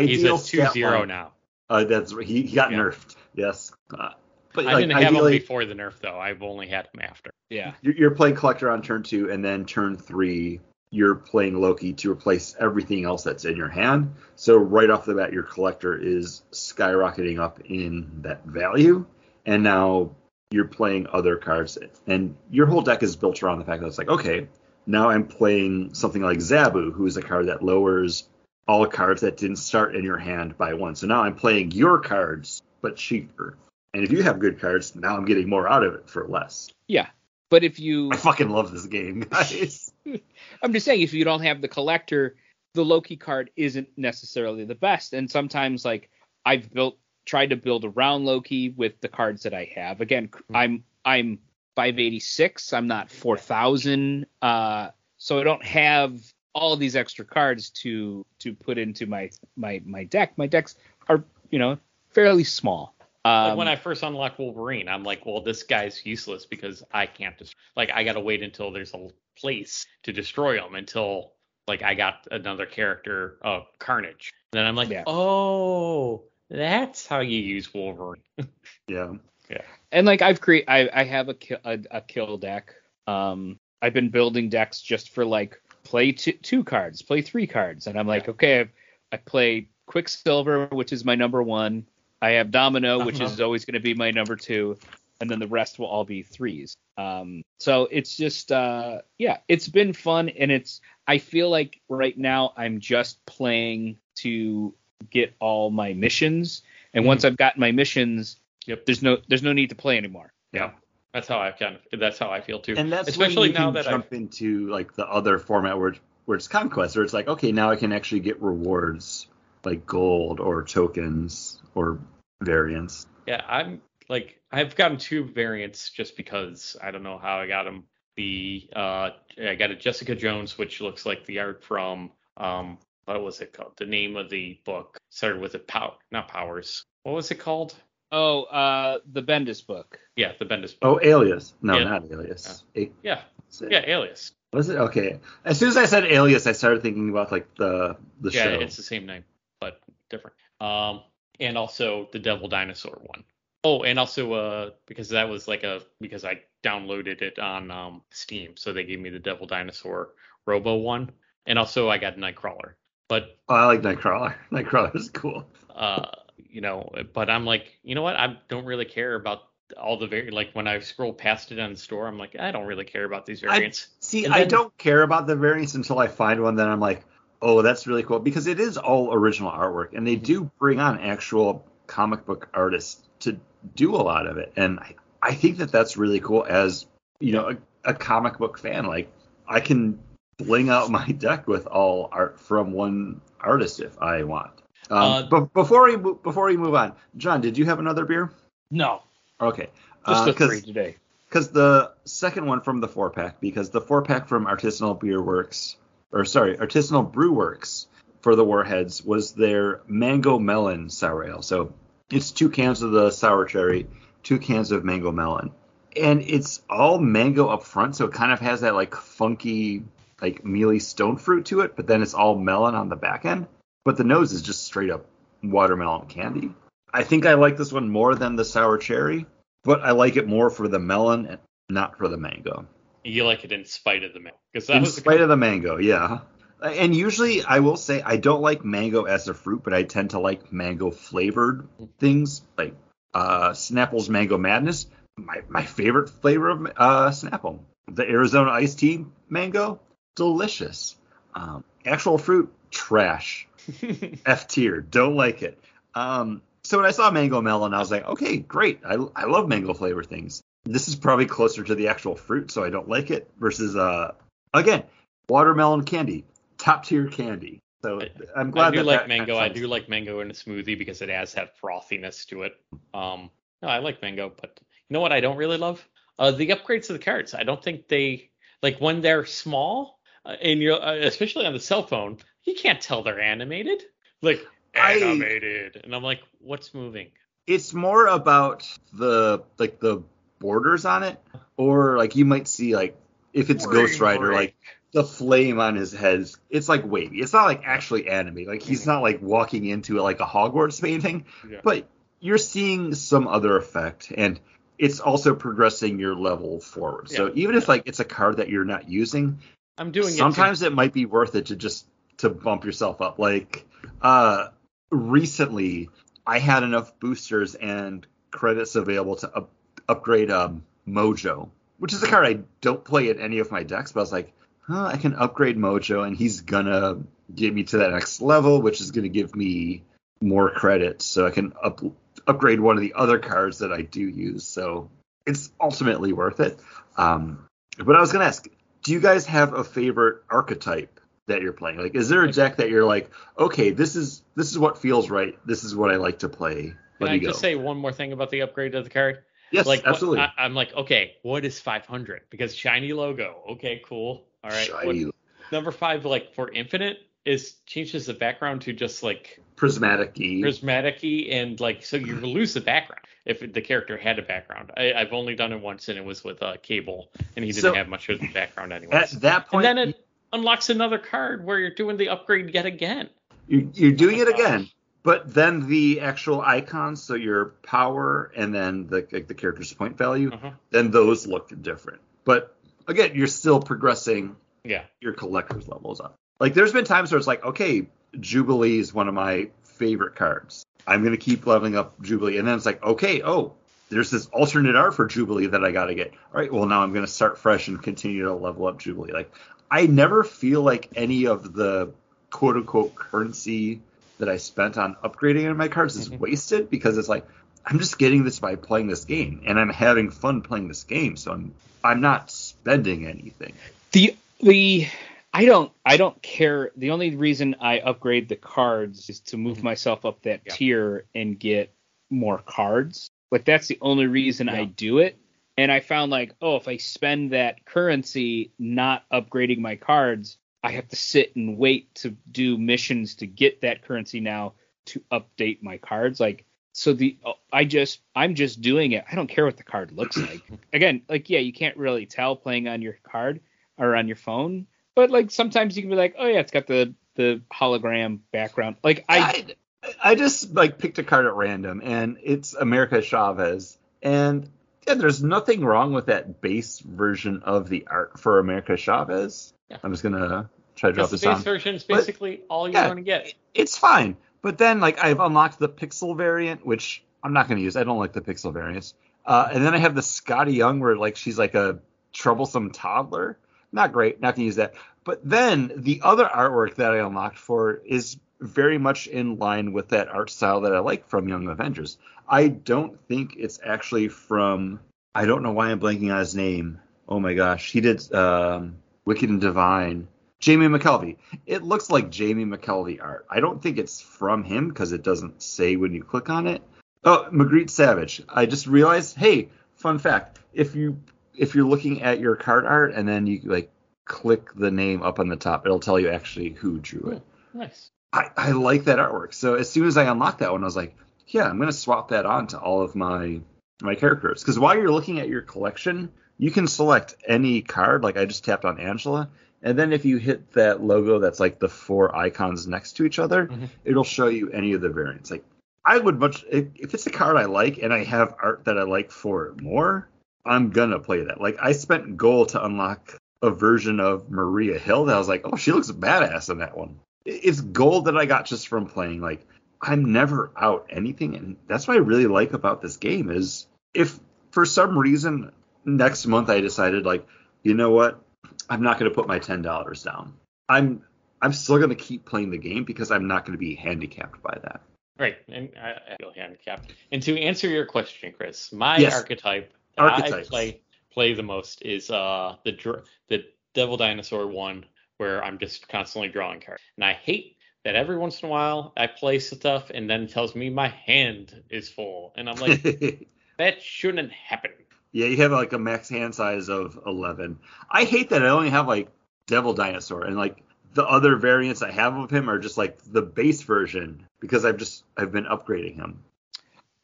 He's ideal at 2-0 now. Uh, that's he, he got Yeah. nerfed. Yes. Uh, but I like, didn't have ideally, him before the nerf, though. I've only had him after. yeah you're, you're playing collector on turn two, and then turn three, you're playing Loki to replace everything else that's in your hand. So right off the bat, your collector is skyrocketing up in that value, and now you're playing other cards, and your whole deck is built around the fact that it's like, okay, now I'm playing something like Zabu, who is a card that lowers all cards that didn't start in your hand by one. So now I'm playing your cards, but cheaper. And if you have good cards, now I'm getting more out of it for less. yeah. But if you I fucking love this game, guys. I'm just saying, if you don't have the collector, the Loki card isn't necessarily the best. And sometimes, like I've built, tried to build around Loki with the cards that I have. Again, I'm I'm 586. I'm not 4,000. Uh, so I don't have all these extra cards to to put into my my my deck. My decks are you know fairly small. Um, Like when I first unlocked Wolverine, I'm like, well, this guy's useless because I can't just like I gotta wait until there's a place to destroy him until like I got another character, uh, Carnage. And then I'm like, Yeah. oh, that's how you use Wolverine. yeah. Yeah. And like I've create I, I have a kill a, a kill deck. Um, I've been building decks just for like play two, two cards, play three cards, and I'm like, okay, I, I play Quicksilver, which is my number one. I have Domino, which Uh-huh. is always going to be my number two, and then the rest will all be threes. Um, so it's just uh, yeah, it's been fun, and it's I feel like right now I'm just playing to get all my missions, and Mhm. once I've gotten my missions, Yep. there's no there's no need to play anymore. Yeah. That's how I kind of that's how I feel too. And that's Especially when you now can that jump into like the other format where where it's conquest, where it's like, okay, now I can actually get rewards like gold or tokens or variants. Yeah, I'm like I've gotten two variants just because I don't know how I got them. The uh I got a Jessica Jones, which looks like the art from um what was it called? The name of the book started with a pow not powers. What was it called? Oh, uh, the Bendis book. Yeah, the Bendis book. Oh. Alias. No, Yeah. not Alias. A- yeah, yeah, Alias. Was it okay? As soon as I said Alias, I started thinking about like the the yeah, show. it's the same name but different. Um, and also the Devil Dinosaur one. Oh, and also uh because that was like a because I downloaded it on um Steam, so they gave me the Devil Dinosaur Robo one, and also I got Nightcrawler. But Oh, I like Nightcrawler. Nightcrawler is cool. uh you know. But I'm like, you know what? I don't really care about all the very like when I scroll past it on the store, I'm like, I don't really care about these variants. I, see, And I don't care about the variants until I find one that I'm like, oh, that's really cool because it is all original artwork, and they Mm-hmm. do bring on actual comic book artists to do a lot of it, and I, I think that that's really cool as you know a, a comic book fan. Like I can bling out my deck with all art from one artist if I want. Um, Uh, but before we before we move on, John, did you have another beer? No, Okay, just Uh, the 'cause- three today. because the second one from the four pack, because the four pack from Artisanal Beer Works, or sorry, Artisanal Brew Works for the Warheads was their mango melon sour ale. So it's two cans of the sour cherry, two cans of mango melon, and it's all mango up front, so it kind of has that like funky, like mealy stone fruit to it, but then it's all melon on the back end. But the nose is just straight up watermelon candy. I think I like this one more than the sour cherry, but I like it more for the melon and not for the mango. You like it in spite of the mango, because that In was spite of the mango, yeah. And usually I will say I don't like mango as a fruit, but I tend to like mango flavored things like uh, Snapple's Mango Madness. My my favorite flavor of uh, Snapple, the Arizona iced tea mango, delicious. Um, actual fruit, trash. F tier. Don't like it. Um, so when I saw mango melon, I was like, okay, great. I, I love mango flavor things. This is probably closer to the actual fruit, so I don't like it. Versus, uh, again, watermelon candy, top tier candy. So I'm glad I do that like that mango. I do like mango in a smoothie because it has that frothiness to it. Um, no, I like mango, but you know what? I don't really love uh, the upgrades to the cards. I don't think they like when they're small uh, and you're uh, especially on the cell phone, you can't tell they're animated. Like I- animated, and I'm like, what's moving? It's more about the like the borders on it, or like you might see like if it's Ghost Rider, like the flame on his head it's like wavy. It's not like actually animated. Like he's not like walking into like a Hogwarts painting, Yeah. but you're seeing some other effect and it's also progressing your level forward. So Yeah. even if like it's a card that you're not using, I'm doing sometimes it might be worth it to just to bump yourself up. Like uh recently I had enough boosters and credits available to up, upgrade um Mojo, which is a card I don't play in any of my decks, but I was like, huh, I can upgrade Mojo and he's gonna get me to that next level, which is gonna give me more credits so I can up, upgrade one of the other cards that I do use. So it's ultimately worth it. Um, but I was gonna ask, do you guys have a favorite archetype that you're playing? Like, is there a deck that you're like, okay, this is this is what feels right. This is what I like to play. Can Let I me go. just say one more thing about the upgrade of the card? yes, like what- absolutely. I, I'm like, okay, what is 500? Because shiny logo. Okay, cool. All right. what- number five, like for infinite, is changes the background to just like prismatic prismatic and like so you lose the background if the character had a background. I, I've only done it once and it was with uh, Cable and he didn't So- have much of the background anyway At that And point, then it unlocks another card where you're doing the upgrade yet again. you're, you're doing it again. But then the actual icons, so your power and then the like the character's point value, Uh-huh. then those look different. But again, you're still progressing Yeah. your collector's levels up. Like there's been times where it's like, okay, Jubilee is one of my favorite cards. I'm gonna keep leveling up Jubilee, and then it's like, okay, oh, there's this alternate art for Jubilee that I gotta get. All right, well now I'm gonna start fresh and continue to level up Jubilee. Like I never feel like any of the quote unquote currency that I spent on upgrading in my cards is Mhm. wasted because it's like I'm just getting this by playing this game and I'm having fun playing this game, so I'm I'm not spending anything. The the I don't I don't care. The only reason I upgrade the cards is to move myself up that Yeah. tier and get more cards. Like that's the only reason I do it. And I found like, oh, if I spend that currency not upgrading my cards, I have to sit and wait to do missions to get that currency now to update my cards. Like so the uh, I just I'm just doing it. I don't care what the card looks like. Again, like yeah, you can't really tell playing on your card or on your phone, but like sometimes you can be like, oh yeah, it's got the the hologram background. Like I I I just like picked a card at random, and it's America Chavez, and yeah, there's nothing wrong with that base version of the art for America Chavez. Yeah. I'm just gonna try to drop Because the base on. version is But- basically all you're yeah. going to get. It's fine, But then like I've unlocked the pixel variant, which I'm not going to use. I don't like the pixel variants. Uh, and then I have the Skottie Young where like she's like a troublesome toddler. Not great. Not going to use that. But then the other artwork that I unlocked for is very much in line with that art style that I like from Young Avengers. I don't think it's actually from. I don't know why I'm blanking on his name. Oh my gosh, he did um, Wicked and Divine. Jamie McKelvie. It looks like Jamie McKelvie art. I don't think it's from him because it doesn't say when you click on it. Oh, Magritte Savage. I just realized. Hey, fun fact: if you if you're looking at your card art and then you like click the name up on the top, it'll tell you actually who drew it. Nice. I, I like that artwork. So as soon as I unlocked that one, I was like, yeah, I'm gonna swap that on to all of my my characters. Because while you're looking at your collection, you can select any card. Like I just tapped on Angela, and then if you hit that logo that's like the four icons next to each other, Mhm. it'll show you any of the variants. Like I would much if, if it's a card I like and I have art that I like for it more, I'm gonna play that. Like I spent gold to unlock a version of Maria Hill that I was like, oh, she looks badass in that one. It- It's gold that I got just from playing. Like I'm never out anything, and that's what I really like about this game is if for some reason next month I decided like, you know what, I'm not gonna put my ten dollars down. I'm I'm still gonna keep playing the game because I'm not gonna be handicapped by that. Right, and I, I feel handicapped. And to answer your question, Chris, my Yes. archetype that I play play the most is uh the the Devil Dinosaur one, where I'm just constantly drawing cards, and I hate that every once in a while I play stuff and then it tells me my hand is full, and I'm like, that shouldn't happen. Yeah, you have like a max hand size of 11. I hate that I only have like Devil Dinosaur and like the other variants I have of him are just like the base version because I've just I've been upgrading him.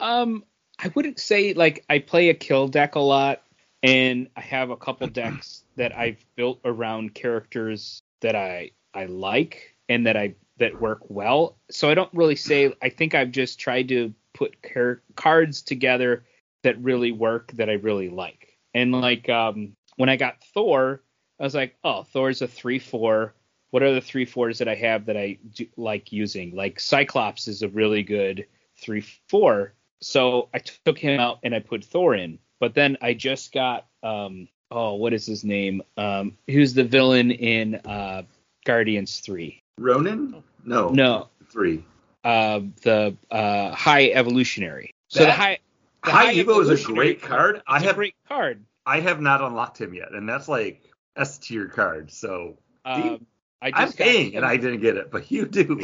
Um, I wouldn't say like I play a kill deck a lot, and I have a couple decks that I've built around characters that I I like and that I that work well. So I don't really say. I think I've just tried to put car- cards together that really work that I really like. And like um, when I got Thor, I was like, oh, Thor's a three four. What are the three fours that I have that I do, like using? Like Cyclops is a really good three four. So I took him out and I put Thor in. But then I just got um oh what is his name? Um who's the villain in uh Guardians 3? Ronan? No. No, Three. uh the uh High Evolutionary. So the High the High Evo is a great card. I is a have great card. I have not unlocked him yet, and that's like S tier card. So Um I I'm got paying him. and I didn't get it, but you do.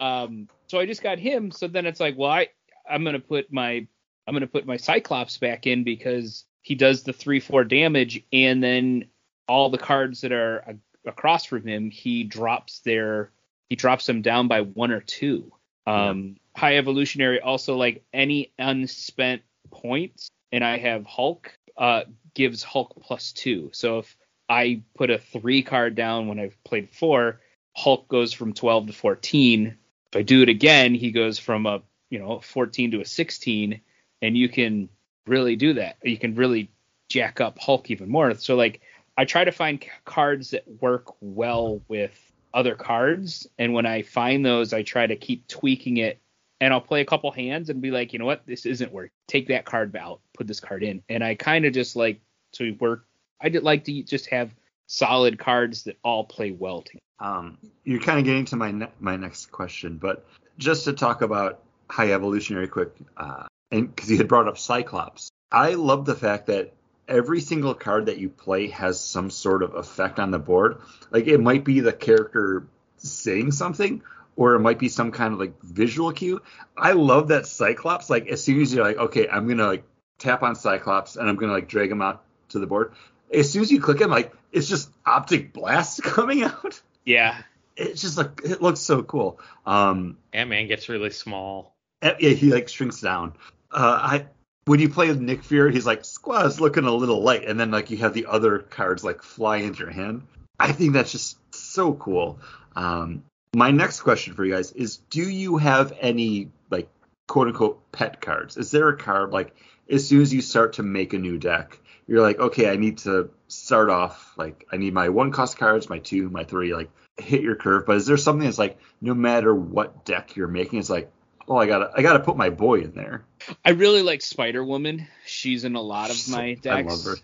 Um, so I just got him. So then it's like, well, I I'm gonna put my I'm gonna put my Cyclops back in because he does the three four damage, and then all the cards that are a- across from him, he drops their he drops them down by one or two. Um, High evolutionary also like any unspent points, and I have Hulk uh gives Hulk plus two. So if I put a three card down when I've played four, Hulk goes from 12 to 14. If I do it again, he goes from a you know 14 to a 16, and you can really do that. You can really jack up Hulk even more. So like I try to find cards that work well with other cards, and when I find those, I try to keep tweaking it. And I'll play a couple hands and be like, you know what, this isn't working. Take that card out, put this card in, and I kind of just like to work. I did like to just have solid cards that all play well together. Um, you're kind of getting to my ne- my next question, but just to talk about high evolutionary quick, uh, and because you had brought up Cyclops, I love the fact that every single card that you play has some sort of effect on the board. Like it might be the character saying something, or it might be some kind of like visual cue. I love that Cyclops. Like as soon as you're like, okay, I'm gonna like tap on Cyclops and I'm gonna like drag him out to the board. As soon as you click him, like it's just optic blast coming out Yeah, it's just like it looks so cool. Um, Ant Man gets really small. yeah, he like shrinks down. Uh, I when you play with Nick Fury, he's like Squaw's looking a little light, and then like you have the other cards like fly into your hand. I think that's just so cool. Um, my next question for you guys is: Do you have any like quote unquote pet cards? Is there a card like as soon as you start to make a new deck, you're like, okay, I need to start off like I need my one cost cards, my two, my three, like hit your curve. But is there something that's like no matter what deck you're making, it's like, oh, I gotta I gotta put my boy in there. I really like Spider Woman. She's in a lot of my decks. I love her.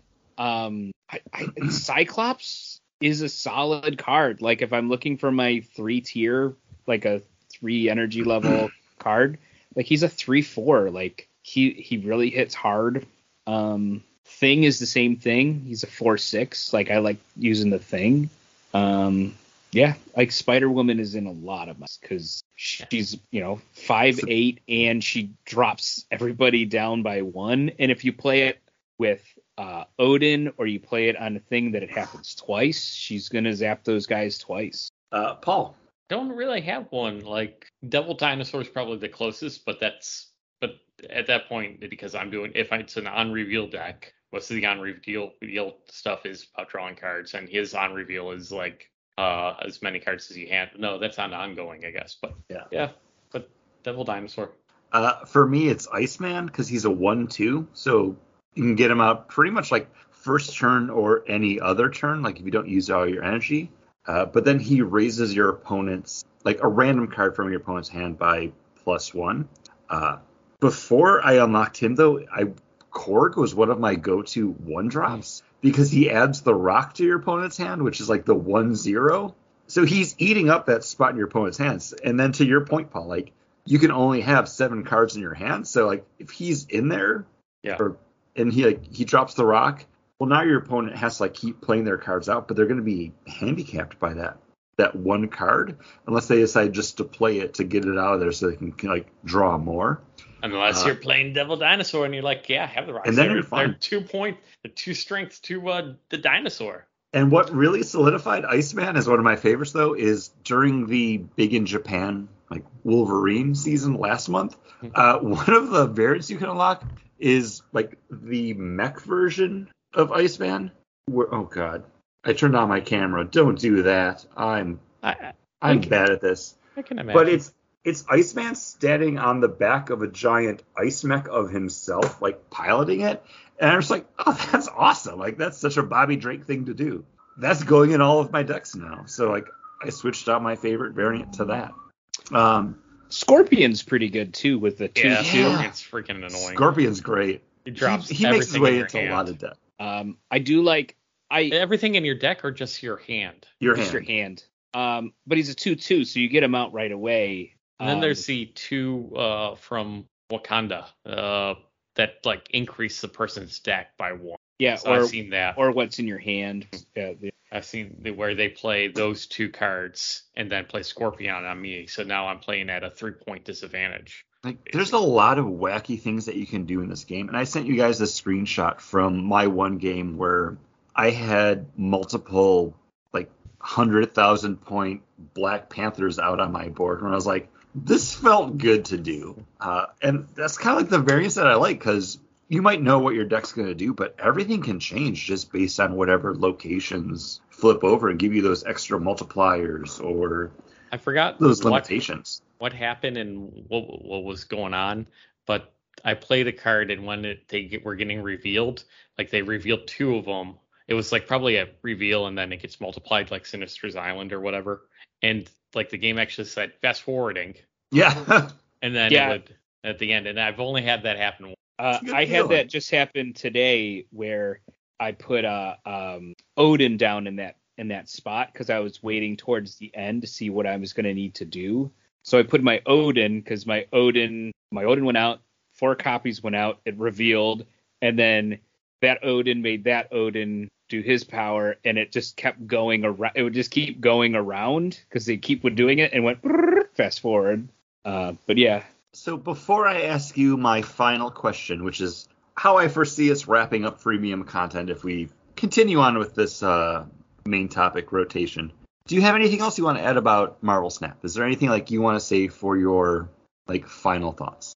Um, I, I, Cyclops is a solid card. Like if I'm looking for my three tier, like a three energy level card, like he's a three four. Like he he really hits hard. Um, Thing is the same thing. He's a four six. Like I like using the Thing. Um, yeah, like Spider Woman is in a lot of us because she's you know five eight and she drops everybody down by one. And if you play it with uh, Odin or you play it on a thing that it happens twice, she's gonna zap those guys twice. Uh, Paul. Don't really have one. Like Devil Dinosaur is probably the closest, but that's but at that point because I'm doing if it's an on reveal deck, most of the on reveal reveal stuff is about drawing cards, and his on reveal is like uh as many cards as you have. No, that's not ongoing, I guess. But Yeah. yeah. But Devil Dinosaur. Uh, for me, it's Iceman because he's a one-two, so you can get him out pretty much like first turn or any other turn, like if you don't use all your energy. Uh, but then he raises your opponent's like a random card from your opponent's hand by plus one. Uh, before I unlocked him though, I Korg was one of my go-to one drops because he adds the rock to your opponent's hand, which is like the one zero. So he's eating up that spot in your opponent's hands. And then to your point, Paul, like you can only have seven cards in your hand. So like if he's in there, Yeah. or and he like he drops the rock, well now your opponent has to like keep playing their cards out, but they're going to be handicapped by that that one card unless they decide just to play it to get it out of there so they can, can like draw more. Unless Uh, you're playing Devil Dinosaur and you're like, yeah, I have the rocks. And then They're- you're fine. They're two point, they're two strengths to uh, the dinosaur. And what really solidified Iceman as one of my favorites, though, is during the Big in Japan, like Wolverine season last month, uh, one of the variants you can unlock is like the mech version of Iceman. Where, oh God, I turned on my camera. Don't do that. I'm I, I, I'm Okay. bad at this. I can imagine. But it's it's Iceman standing on the back of a giant ice mech of himself, like piloting it. And I'm just like, oh, that's awesome. Like that's such a Bobby Drake thing to do. That's going in all of my decks now. So like I switched out my favorite variant to that. Um Scorpion's pretty good too with the two yeah, two. Yeah. it's freaking annoying. Scorpion's great. He drops he, he makes his everything in way your into a lot of decks. Um, I do like I Everything in your deck or just your hand? Your just hand. your hand. Um, but he's a two two, so you get him out right away. And then Um, there's the two uh, from Wakanda uh, that like increase the person's deck by one. yeah, So or I've seen that. or what's in your hand. Yeah, the- I've seen the, where they play those two cards and then play Scorpion on me. So now I'm playing at a three point disadvantage. Like, there's a lot of wacky things that you can do in this game, and I sent you guys a screenshot from my one game where I had multiple like hundred thousand point Black Panthers out on my board, and I was like, this felt good to do, uh, and that's kind of like the variance that I like because you might know what your deck's going to do, but everything can change just based on whatever locations flip over and give you those extra multipliers or I forgot those what- limitations. what happened and what what was going on, but I played a card and when it, they get, were getting revealed, like they revealed two of them. It was like probably a reveal and then it gets multiplied like Sinister's Island or whatever. And like the game actually said fast forwarding, Yeah. and then Yeah. it would at the end. And I've only had that happen. once. Uh, It's a good I had that just happen today where I put uh, um, Odin down in that in that spot because I was waiting towards the end to see what I was going to need to do. So I put my Odin because my Odin my Odin went out, four copies went out, it revealed, and then that Odin made that Odin do his power, and it just kept going around. It would just keep going around because they keep doing it and went fast forward. Uh, but yeah, So before I ask you my final question, which is how I foresee us wrapping up freemium content if we continue on with this uh, main topic rotation, do you have anything else you want to add about Marvel Snap? Is there anything like you want to say for your like final thoughts?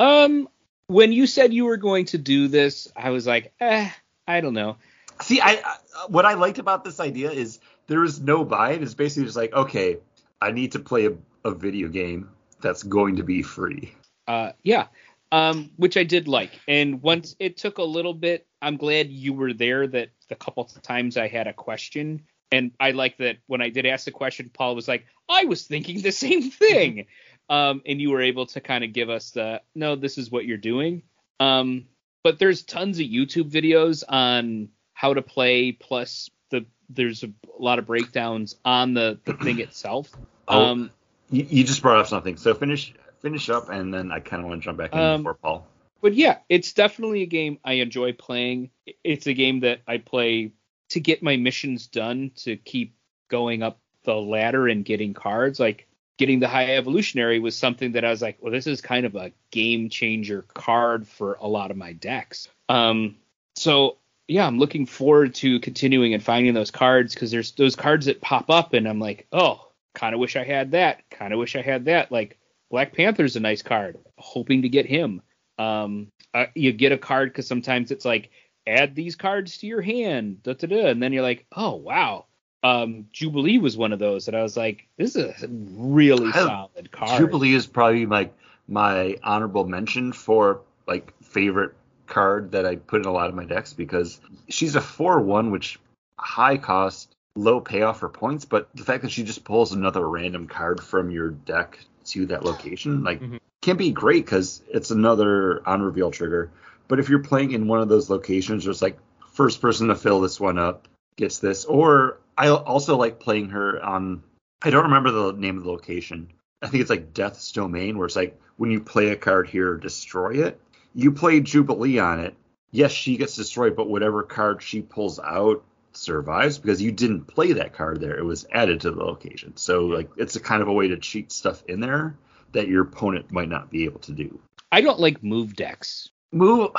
Um, when you said you were going to do this, I was like, eh, I don't know. See, I, I what I liked about this idea is there is no buy-in. It's basically just like, okay, I need to play a, a video game that's going to be free. Uh, yeah. Um, which I did like, and once it took a little bit I'm glad you were there. That the couple of times I had a question, and I like that when I did ask the question, Paul was like, "I was thinking the same thing," um, and you were able to kind of give us the, "No, this is what you're doing." Um, but there's tons of YouTube videos on how to play. Plus, the there's a lot of breakdowns on the the thing itself. Oh, Um, You, you just brought up something. So finish finish up, and then I kind of want to jump back in Um, before Paul. but yeah, it's definitely a game I enjoy playing. It's a game that I play to get my missions done, to keep going up the ladder and getting cards. Like getting the high evolutionary was something that I was like, well, this is kind of a game changer card for a lot of my decks. Um, so yeah, I'm looking forward to continuing and finding those cards because there's those cards that pop up and I'm like, oh, kind of wish I had that. Kind of wish I had that. Like Black Panther's a nice card. Hoping to get him. Um, uh, you get a card because sometimes it's like add these cards to your hand, da, da, da, and then you're like, oh wow. Um, Jubilee was one of those that I was like, this is a really I- solid card. Jubilee is probably like my honorable mention for like favorite card that I put in a lot of my decks because she's a four one, which high cost, low payoff for points, but the fact that she just pulls another random card from your deck to that location, like Mhm. can be great because it's another on reveal trigger. But if you're playing in one of those locations, just like first person to fill this one up gets this. Or I also like playing her on I don't remember the name of the location. I think it's like Death's Domain, where it's like when you play a card here, destroy it. You play Jubilee on it. Yes, she gets destroyed, but whatever card she pulls out survives because you didn't play that card there. It was added to the location. So like it's a kind of a way to cheat stuff in there that your opponent might not be able to do. I don't like move decks. Move.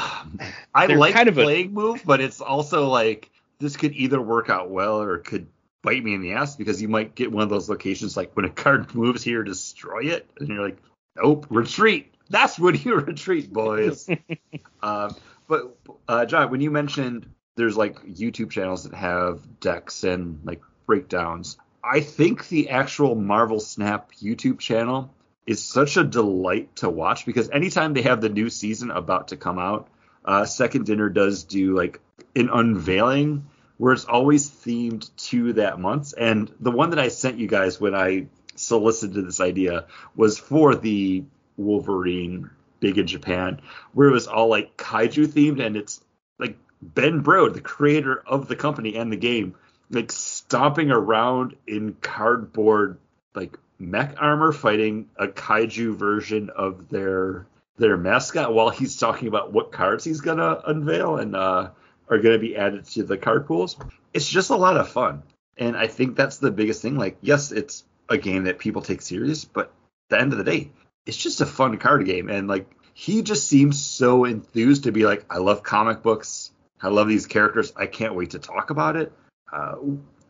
I They're like kind of a- playing move, but it's also like this could either work out well or it could bite me in the ass because you might get one of those locations like when a card moves here, destroy it, and you're like, nope, retreat. That's when you retreat, boys. um, but uh, John, when you mentioned there's like YouTube channels that have decks and like breakdowns, I think the actual Marvel Snap YouTube channel is such a delight to watch because anytime they have the new season about to come out, uh, Second Dinner does do like an unveiling where it's always themed to that month. And the one that I sent you guys when I solicited this idea was for the Wolverine Big in Japan, where it was all like kaiju themed, and it's like Ben Brode, the creator of the company and the game, like stomping around in cardboard like mech armor fighting a kaiju version of their their mascot while he's talking about what cards he's gonna unveil and uh, are gonna be added to the card pools. It's just a lot of fun, and I think that's the biggest thing. Like, yes, it's a game that people take serious, but at the end of the day, it's just a fun card game, and like he just seems so enthused to be like, I love comic books, I love these characters, I can't wait to talk about it. Uh,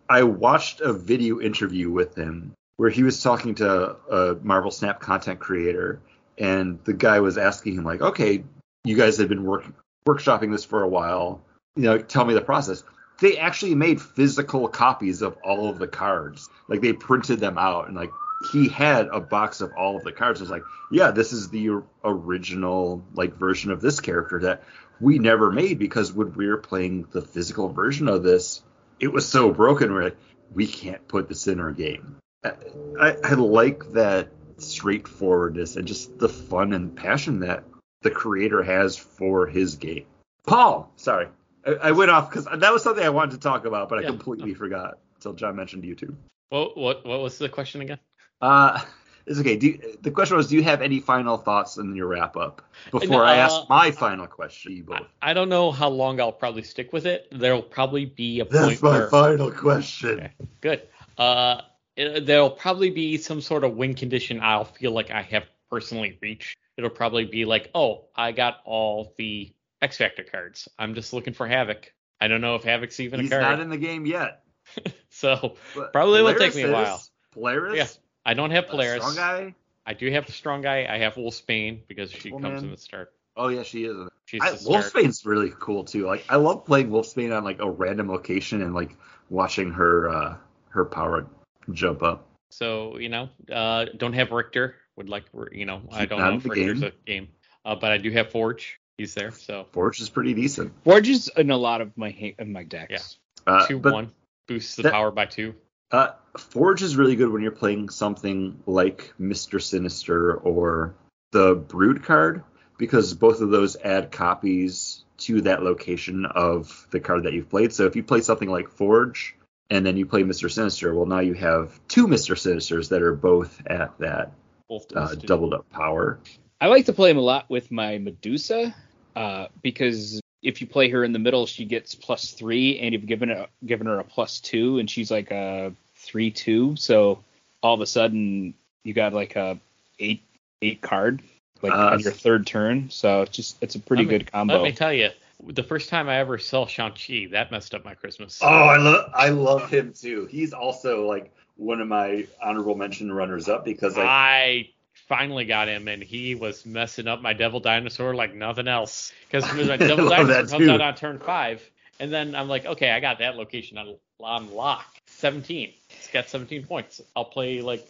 I watched a video interview with him where he was talking to a Marvel Snap content creator, and the guy was asking him like, "Okay, you guys have been work workshopping this for a while. You know, tell me the process." They actually made physical copies of all of the cards. Like they printed them out, and like he had a box of all of the cards. It was like, yeah, this is the original like version of this character that we never made because when we were playing the physical version of this, it was so broken. We're like, we can't put this in our game. I, I, I like that straightforwardness and just the fun and passion that the creator has for his game. Paul, sorry, I, I went off because that was something I wanted to talk about, but I Yeah. completely forgot until John mentioned YouTube. What what what was the question again? Uh, it's okay. Do you, the question was, do you have any final thoughts in your wrap up before No, I uh, ask my final question? You both. I, I don't know how long I'll probably stick with it. There'll probably be a That's point my where final question. Okay. good. Uh, it- there'll probably be some sort of win condition I'll feel like I have personally reached. It'll probably be like, oh, I got all the X Factor cards. I'm just looking for Havoc. I don't know if Havoc's even He's a card. He's not in the game yet. so but Probably will take me a while. is. Polaris? Yeah, I don't have A Polaris. Strong guy? I do have the strong guy. I have Wolfsbane because she Cool, comes man. in the start. Oh yeah, she is. She's I, the start. Wolfsbane's really cool too. Like I love playing Wolfsbane on like a random location and like watching her uh her power jump up. So you know, uh, don't have Rictor. Would like you know, I don't that know if the Rictor's game. a game, uh, but I do have Forge. he's there. So Forge is pretty decent. Forge is in a lot of my ha- of my decks. Uh, two one boosts the that- power by two. Uh, Forge is really good when you're playing something like Mr. Sinister or the Brood card because both of those add copies to that location of the card that you've played. So if you play something like Forge and then you play Mr. Sinister, well now you have two Mr. Sinisters that are both at that Both uh, doubled up power. I like to play him a lot with my Medusa uh, because if you play her in the middle, she gets plus three, and you've given her given her a plus two, and she's like a three two. So all of a sudden you got like a eight eight card like Uh, on your third turn. So it's just it's a pretty me- good combo. Let me tell you, the first time I ever saw Shang-Chi, that messed up my Christmas. Oh, I love I love him too. He's also like one of my honorable mention runners up because like I finally got him, and he was messing up my Devil Dinosaur like nothing else. Because my I Devil Dinosaur comes too. out on turn five, and then I'm like, okay, I got that location on, on lock. 17. It's got 17 points. I'll play like,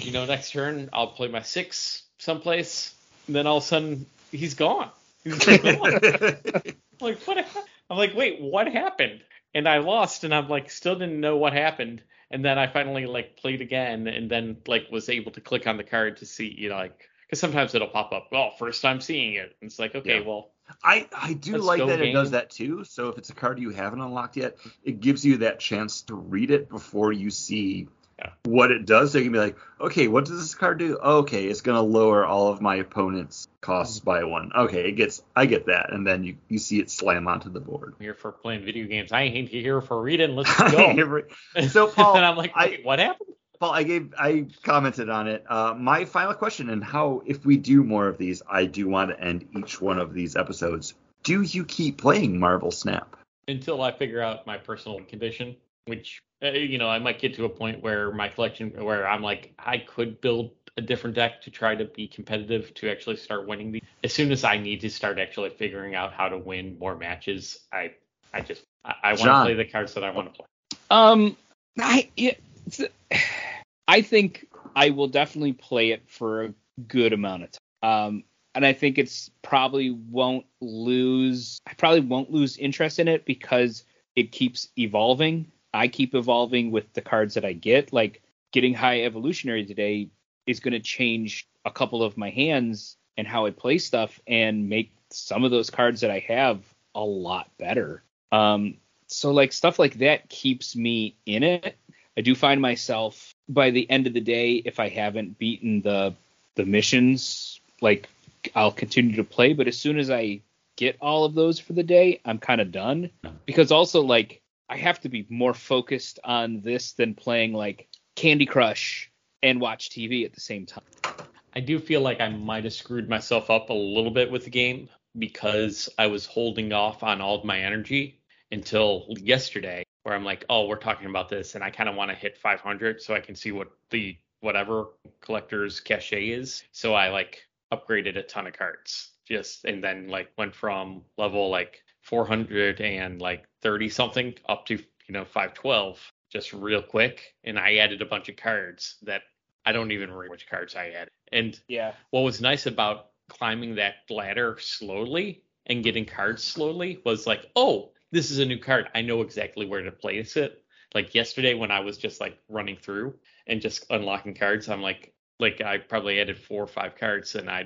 you know, next turn I'll play my six someplace, and then all of a sudden he's gone. He's gone. like what I'm like, wait, what happened? And I lost and I'm like still didn't know what happened. And then I finally like played again and then like was able to click on the card to see, you know, like because sometimes it'll pop up, well, first time seeing it. And it's like, okay, Yeah. well, I I do Let's like that it does that too. So if it's a card you haven't unlocked yet, it gives you that chance to read it before you see Yeah. what it does. So you can be like, okay, what does this card do? Okay, it's gonna lower all of my opponent's costs by one. Okay, it gets I get that, and then you you see it slam onto the board. I'm here for playing video games. I ain't here for reading. Let's go. So, Paul, and I'm like, I- wait, what happened? Paul, I gave I commented on it. Uh, my final question and how if we do more of these, I do want to end each one of these episodes. Do you keep playing Marvel Snap? until I figure out my personal condition, which uh, you know I might get to a point where my collection where I'm like I could build a different deck to try to be competitive to actually start winning these. As soon as I need to start actually figuring out how to win more matches, I I just I, I want to play the cards that I want to play. Um, I yeah, it's- I think I will definitely play it for a good amount of time. Um, and I think it's probably won't lose. I probably won't lose interest in it because it keeps evolving. I keep evolving with the cards that I get. Like getting high evolutionary today is going to change a couple of my hands and how I play stuff and make some of those cards that I have a lot better. Um, so like stuff like that keeps me in it. I do find myself by the end of the day, if I haven't beaten the the missions, like I'll continue to play. But as soon as I get all of those for the day, I'm kind of done. Because also like I have to be more focused on this than playing like Candy Crush and watch TV at the same time. I do feel like I might have screwed myself up a little bit with the game because I was holding off on all of my energy until yesterday, where I'm like, oh, we're talking about this, and I kind of want to hit 500 so I can see what the whatever collector's cachet is. So I like upgraded a ton of cards, just and then like went from level like 400 and like 30 something up to you know 512 just real quick, and I added a bunch of cards that I don't even remember which cards I added. And Yeah. what was nice about climbing that ladder slowly and getting cards slowly was like, oh, this is a new card. I know exactly where to place it. Like yesterday when I was just like running through and just unlocking cards, I'm like, like I probably added four or five cards and I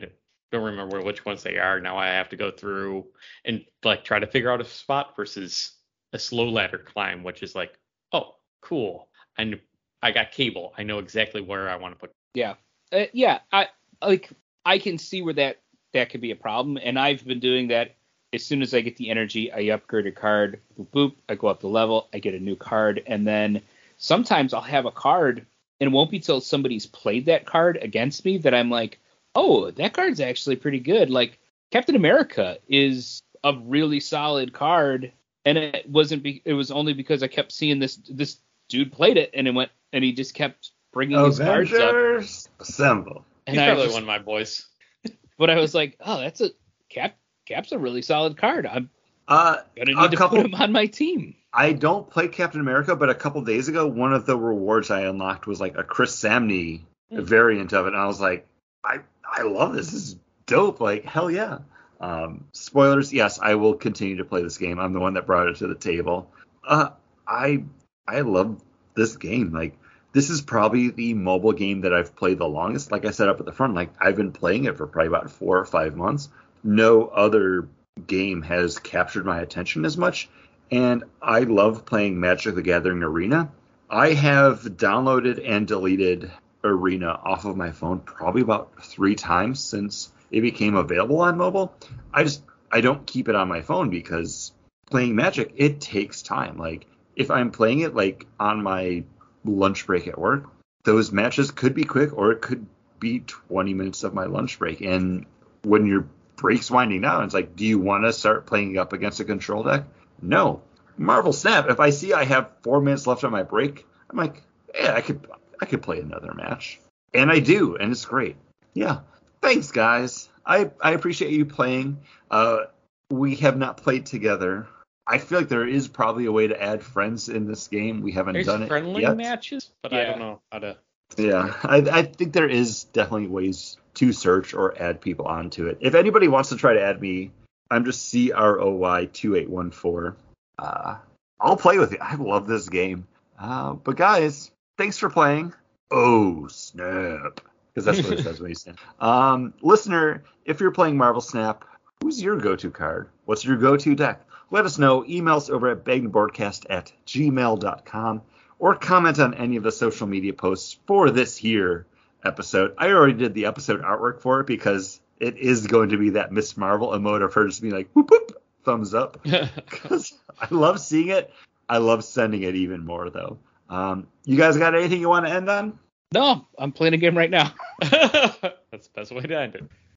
don't remember which ones they are. Now I have to go through and like try to figure out a spot versus a slow ladder climb, which is like, oh, cool. Kn- I got cable. I know exactly where I want to put. Yeah. Uh, yeah, I like I can see where that that could be a problem and I've been doing that as soon as I get the energy, I upgrade a card, boop boop, I go up the level, I get a new card and then sometimes I'll have a card and it won't be till somebody's played that card against me that I'm like, "Oh, that card's actually pretty good." Like Captain America is a really solid card and it wasn't be, it was only because I kept seeing this this dude played it and it went and he just kept bringing his cards up Avengers Assemble. and He's I probably just- one of my boys. but I was like, oh, that's a cap. Cap's a really solid card. I'm Uh, gonna A need to couple- put him on my team. I don't play Captain America, but a couple days ago, one of the rewards I unlocked was like a Chris Samnee Hmm. variant of it, and I was like, I I love this. This is dope. Like hell yeah. Um, spoilers, yes, I will continue to play this game. I'm the one that brought it to the table. Uh, I I love this game. Like this is probably the mobile game that I've played the longest. Like I said up at the front, like I've been playing it for probably about four or five months. No other game has captured my attention as much, and I love playing Magic the Gathering Arena. I have downloaded and deleted Arena off of my phone probably about three times since it became available on mobile. I just I don't keep it on my phone because playing Magic it takes time. Like if I'm playing it like on my lunch break at work, those matches could be quick or it could be 20 minutes of my lunch break. And when your break's winding down, it's like, do you want to start playing up against a control deck? No. Marvel Snap, if I see I have four minutes left on my break, I'm like, yeah, I could I could play another match. And I do, and it's great. Yeah. Thanks, guys. I, I appreciate you playing. Uh, we have not played together. I feel like there is probably a way to add friends in this game. We haven't There's done it friendly yet. matches, but I Yeah. don't know how to. Yeah, I, I think there is definitely ways to search or add people onto it. If anybody wants to try to add me, I'm just C R O Y two eight one four. Uh, I'll play with you. I love this game. Uh, but guys, thanks for playing. Oh snap! Because that's what it says when you snap. Um, listener, if you're playing Marvel Snap, who's your go-to card? What's your go-to deck? Let us know. Email us over at bagandboardcast at gmail.com or comment on any of the social media posts for this here episode. I already did the episode artwork for it because it is going to be that Miss Marvel emote of her just being like whoop whoop thumbs up because I love seeing it. I love sending it even more though. Um, you guys got anything you want to end on? No, I'm playing a game right now. That's the best way to end it.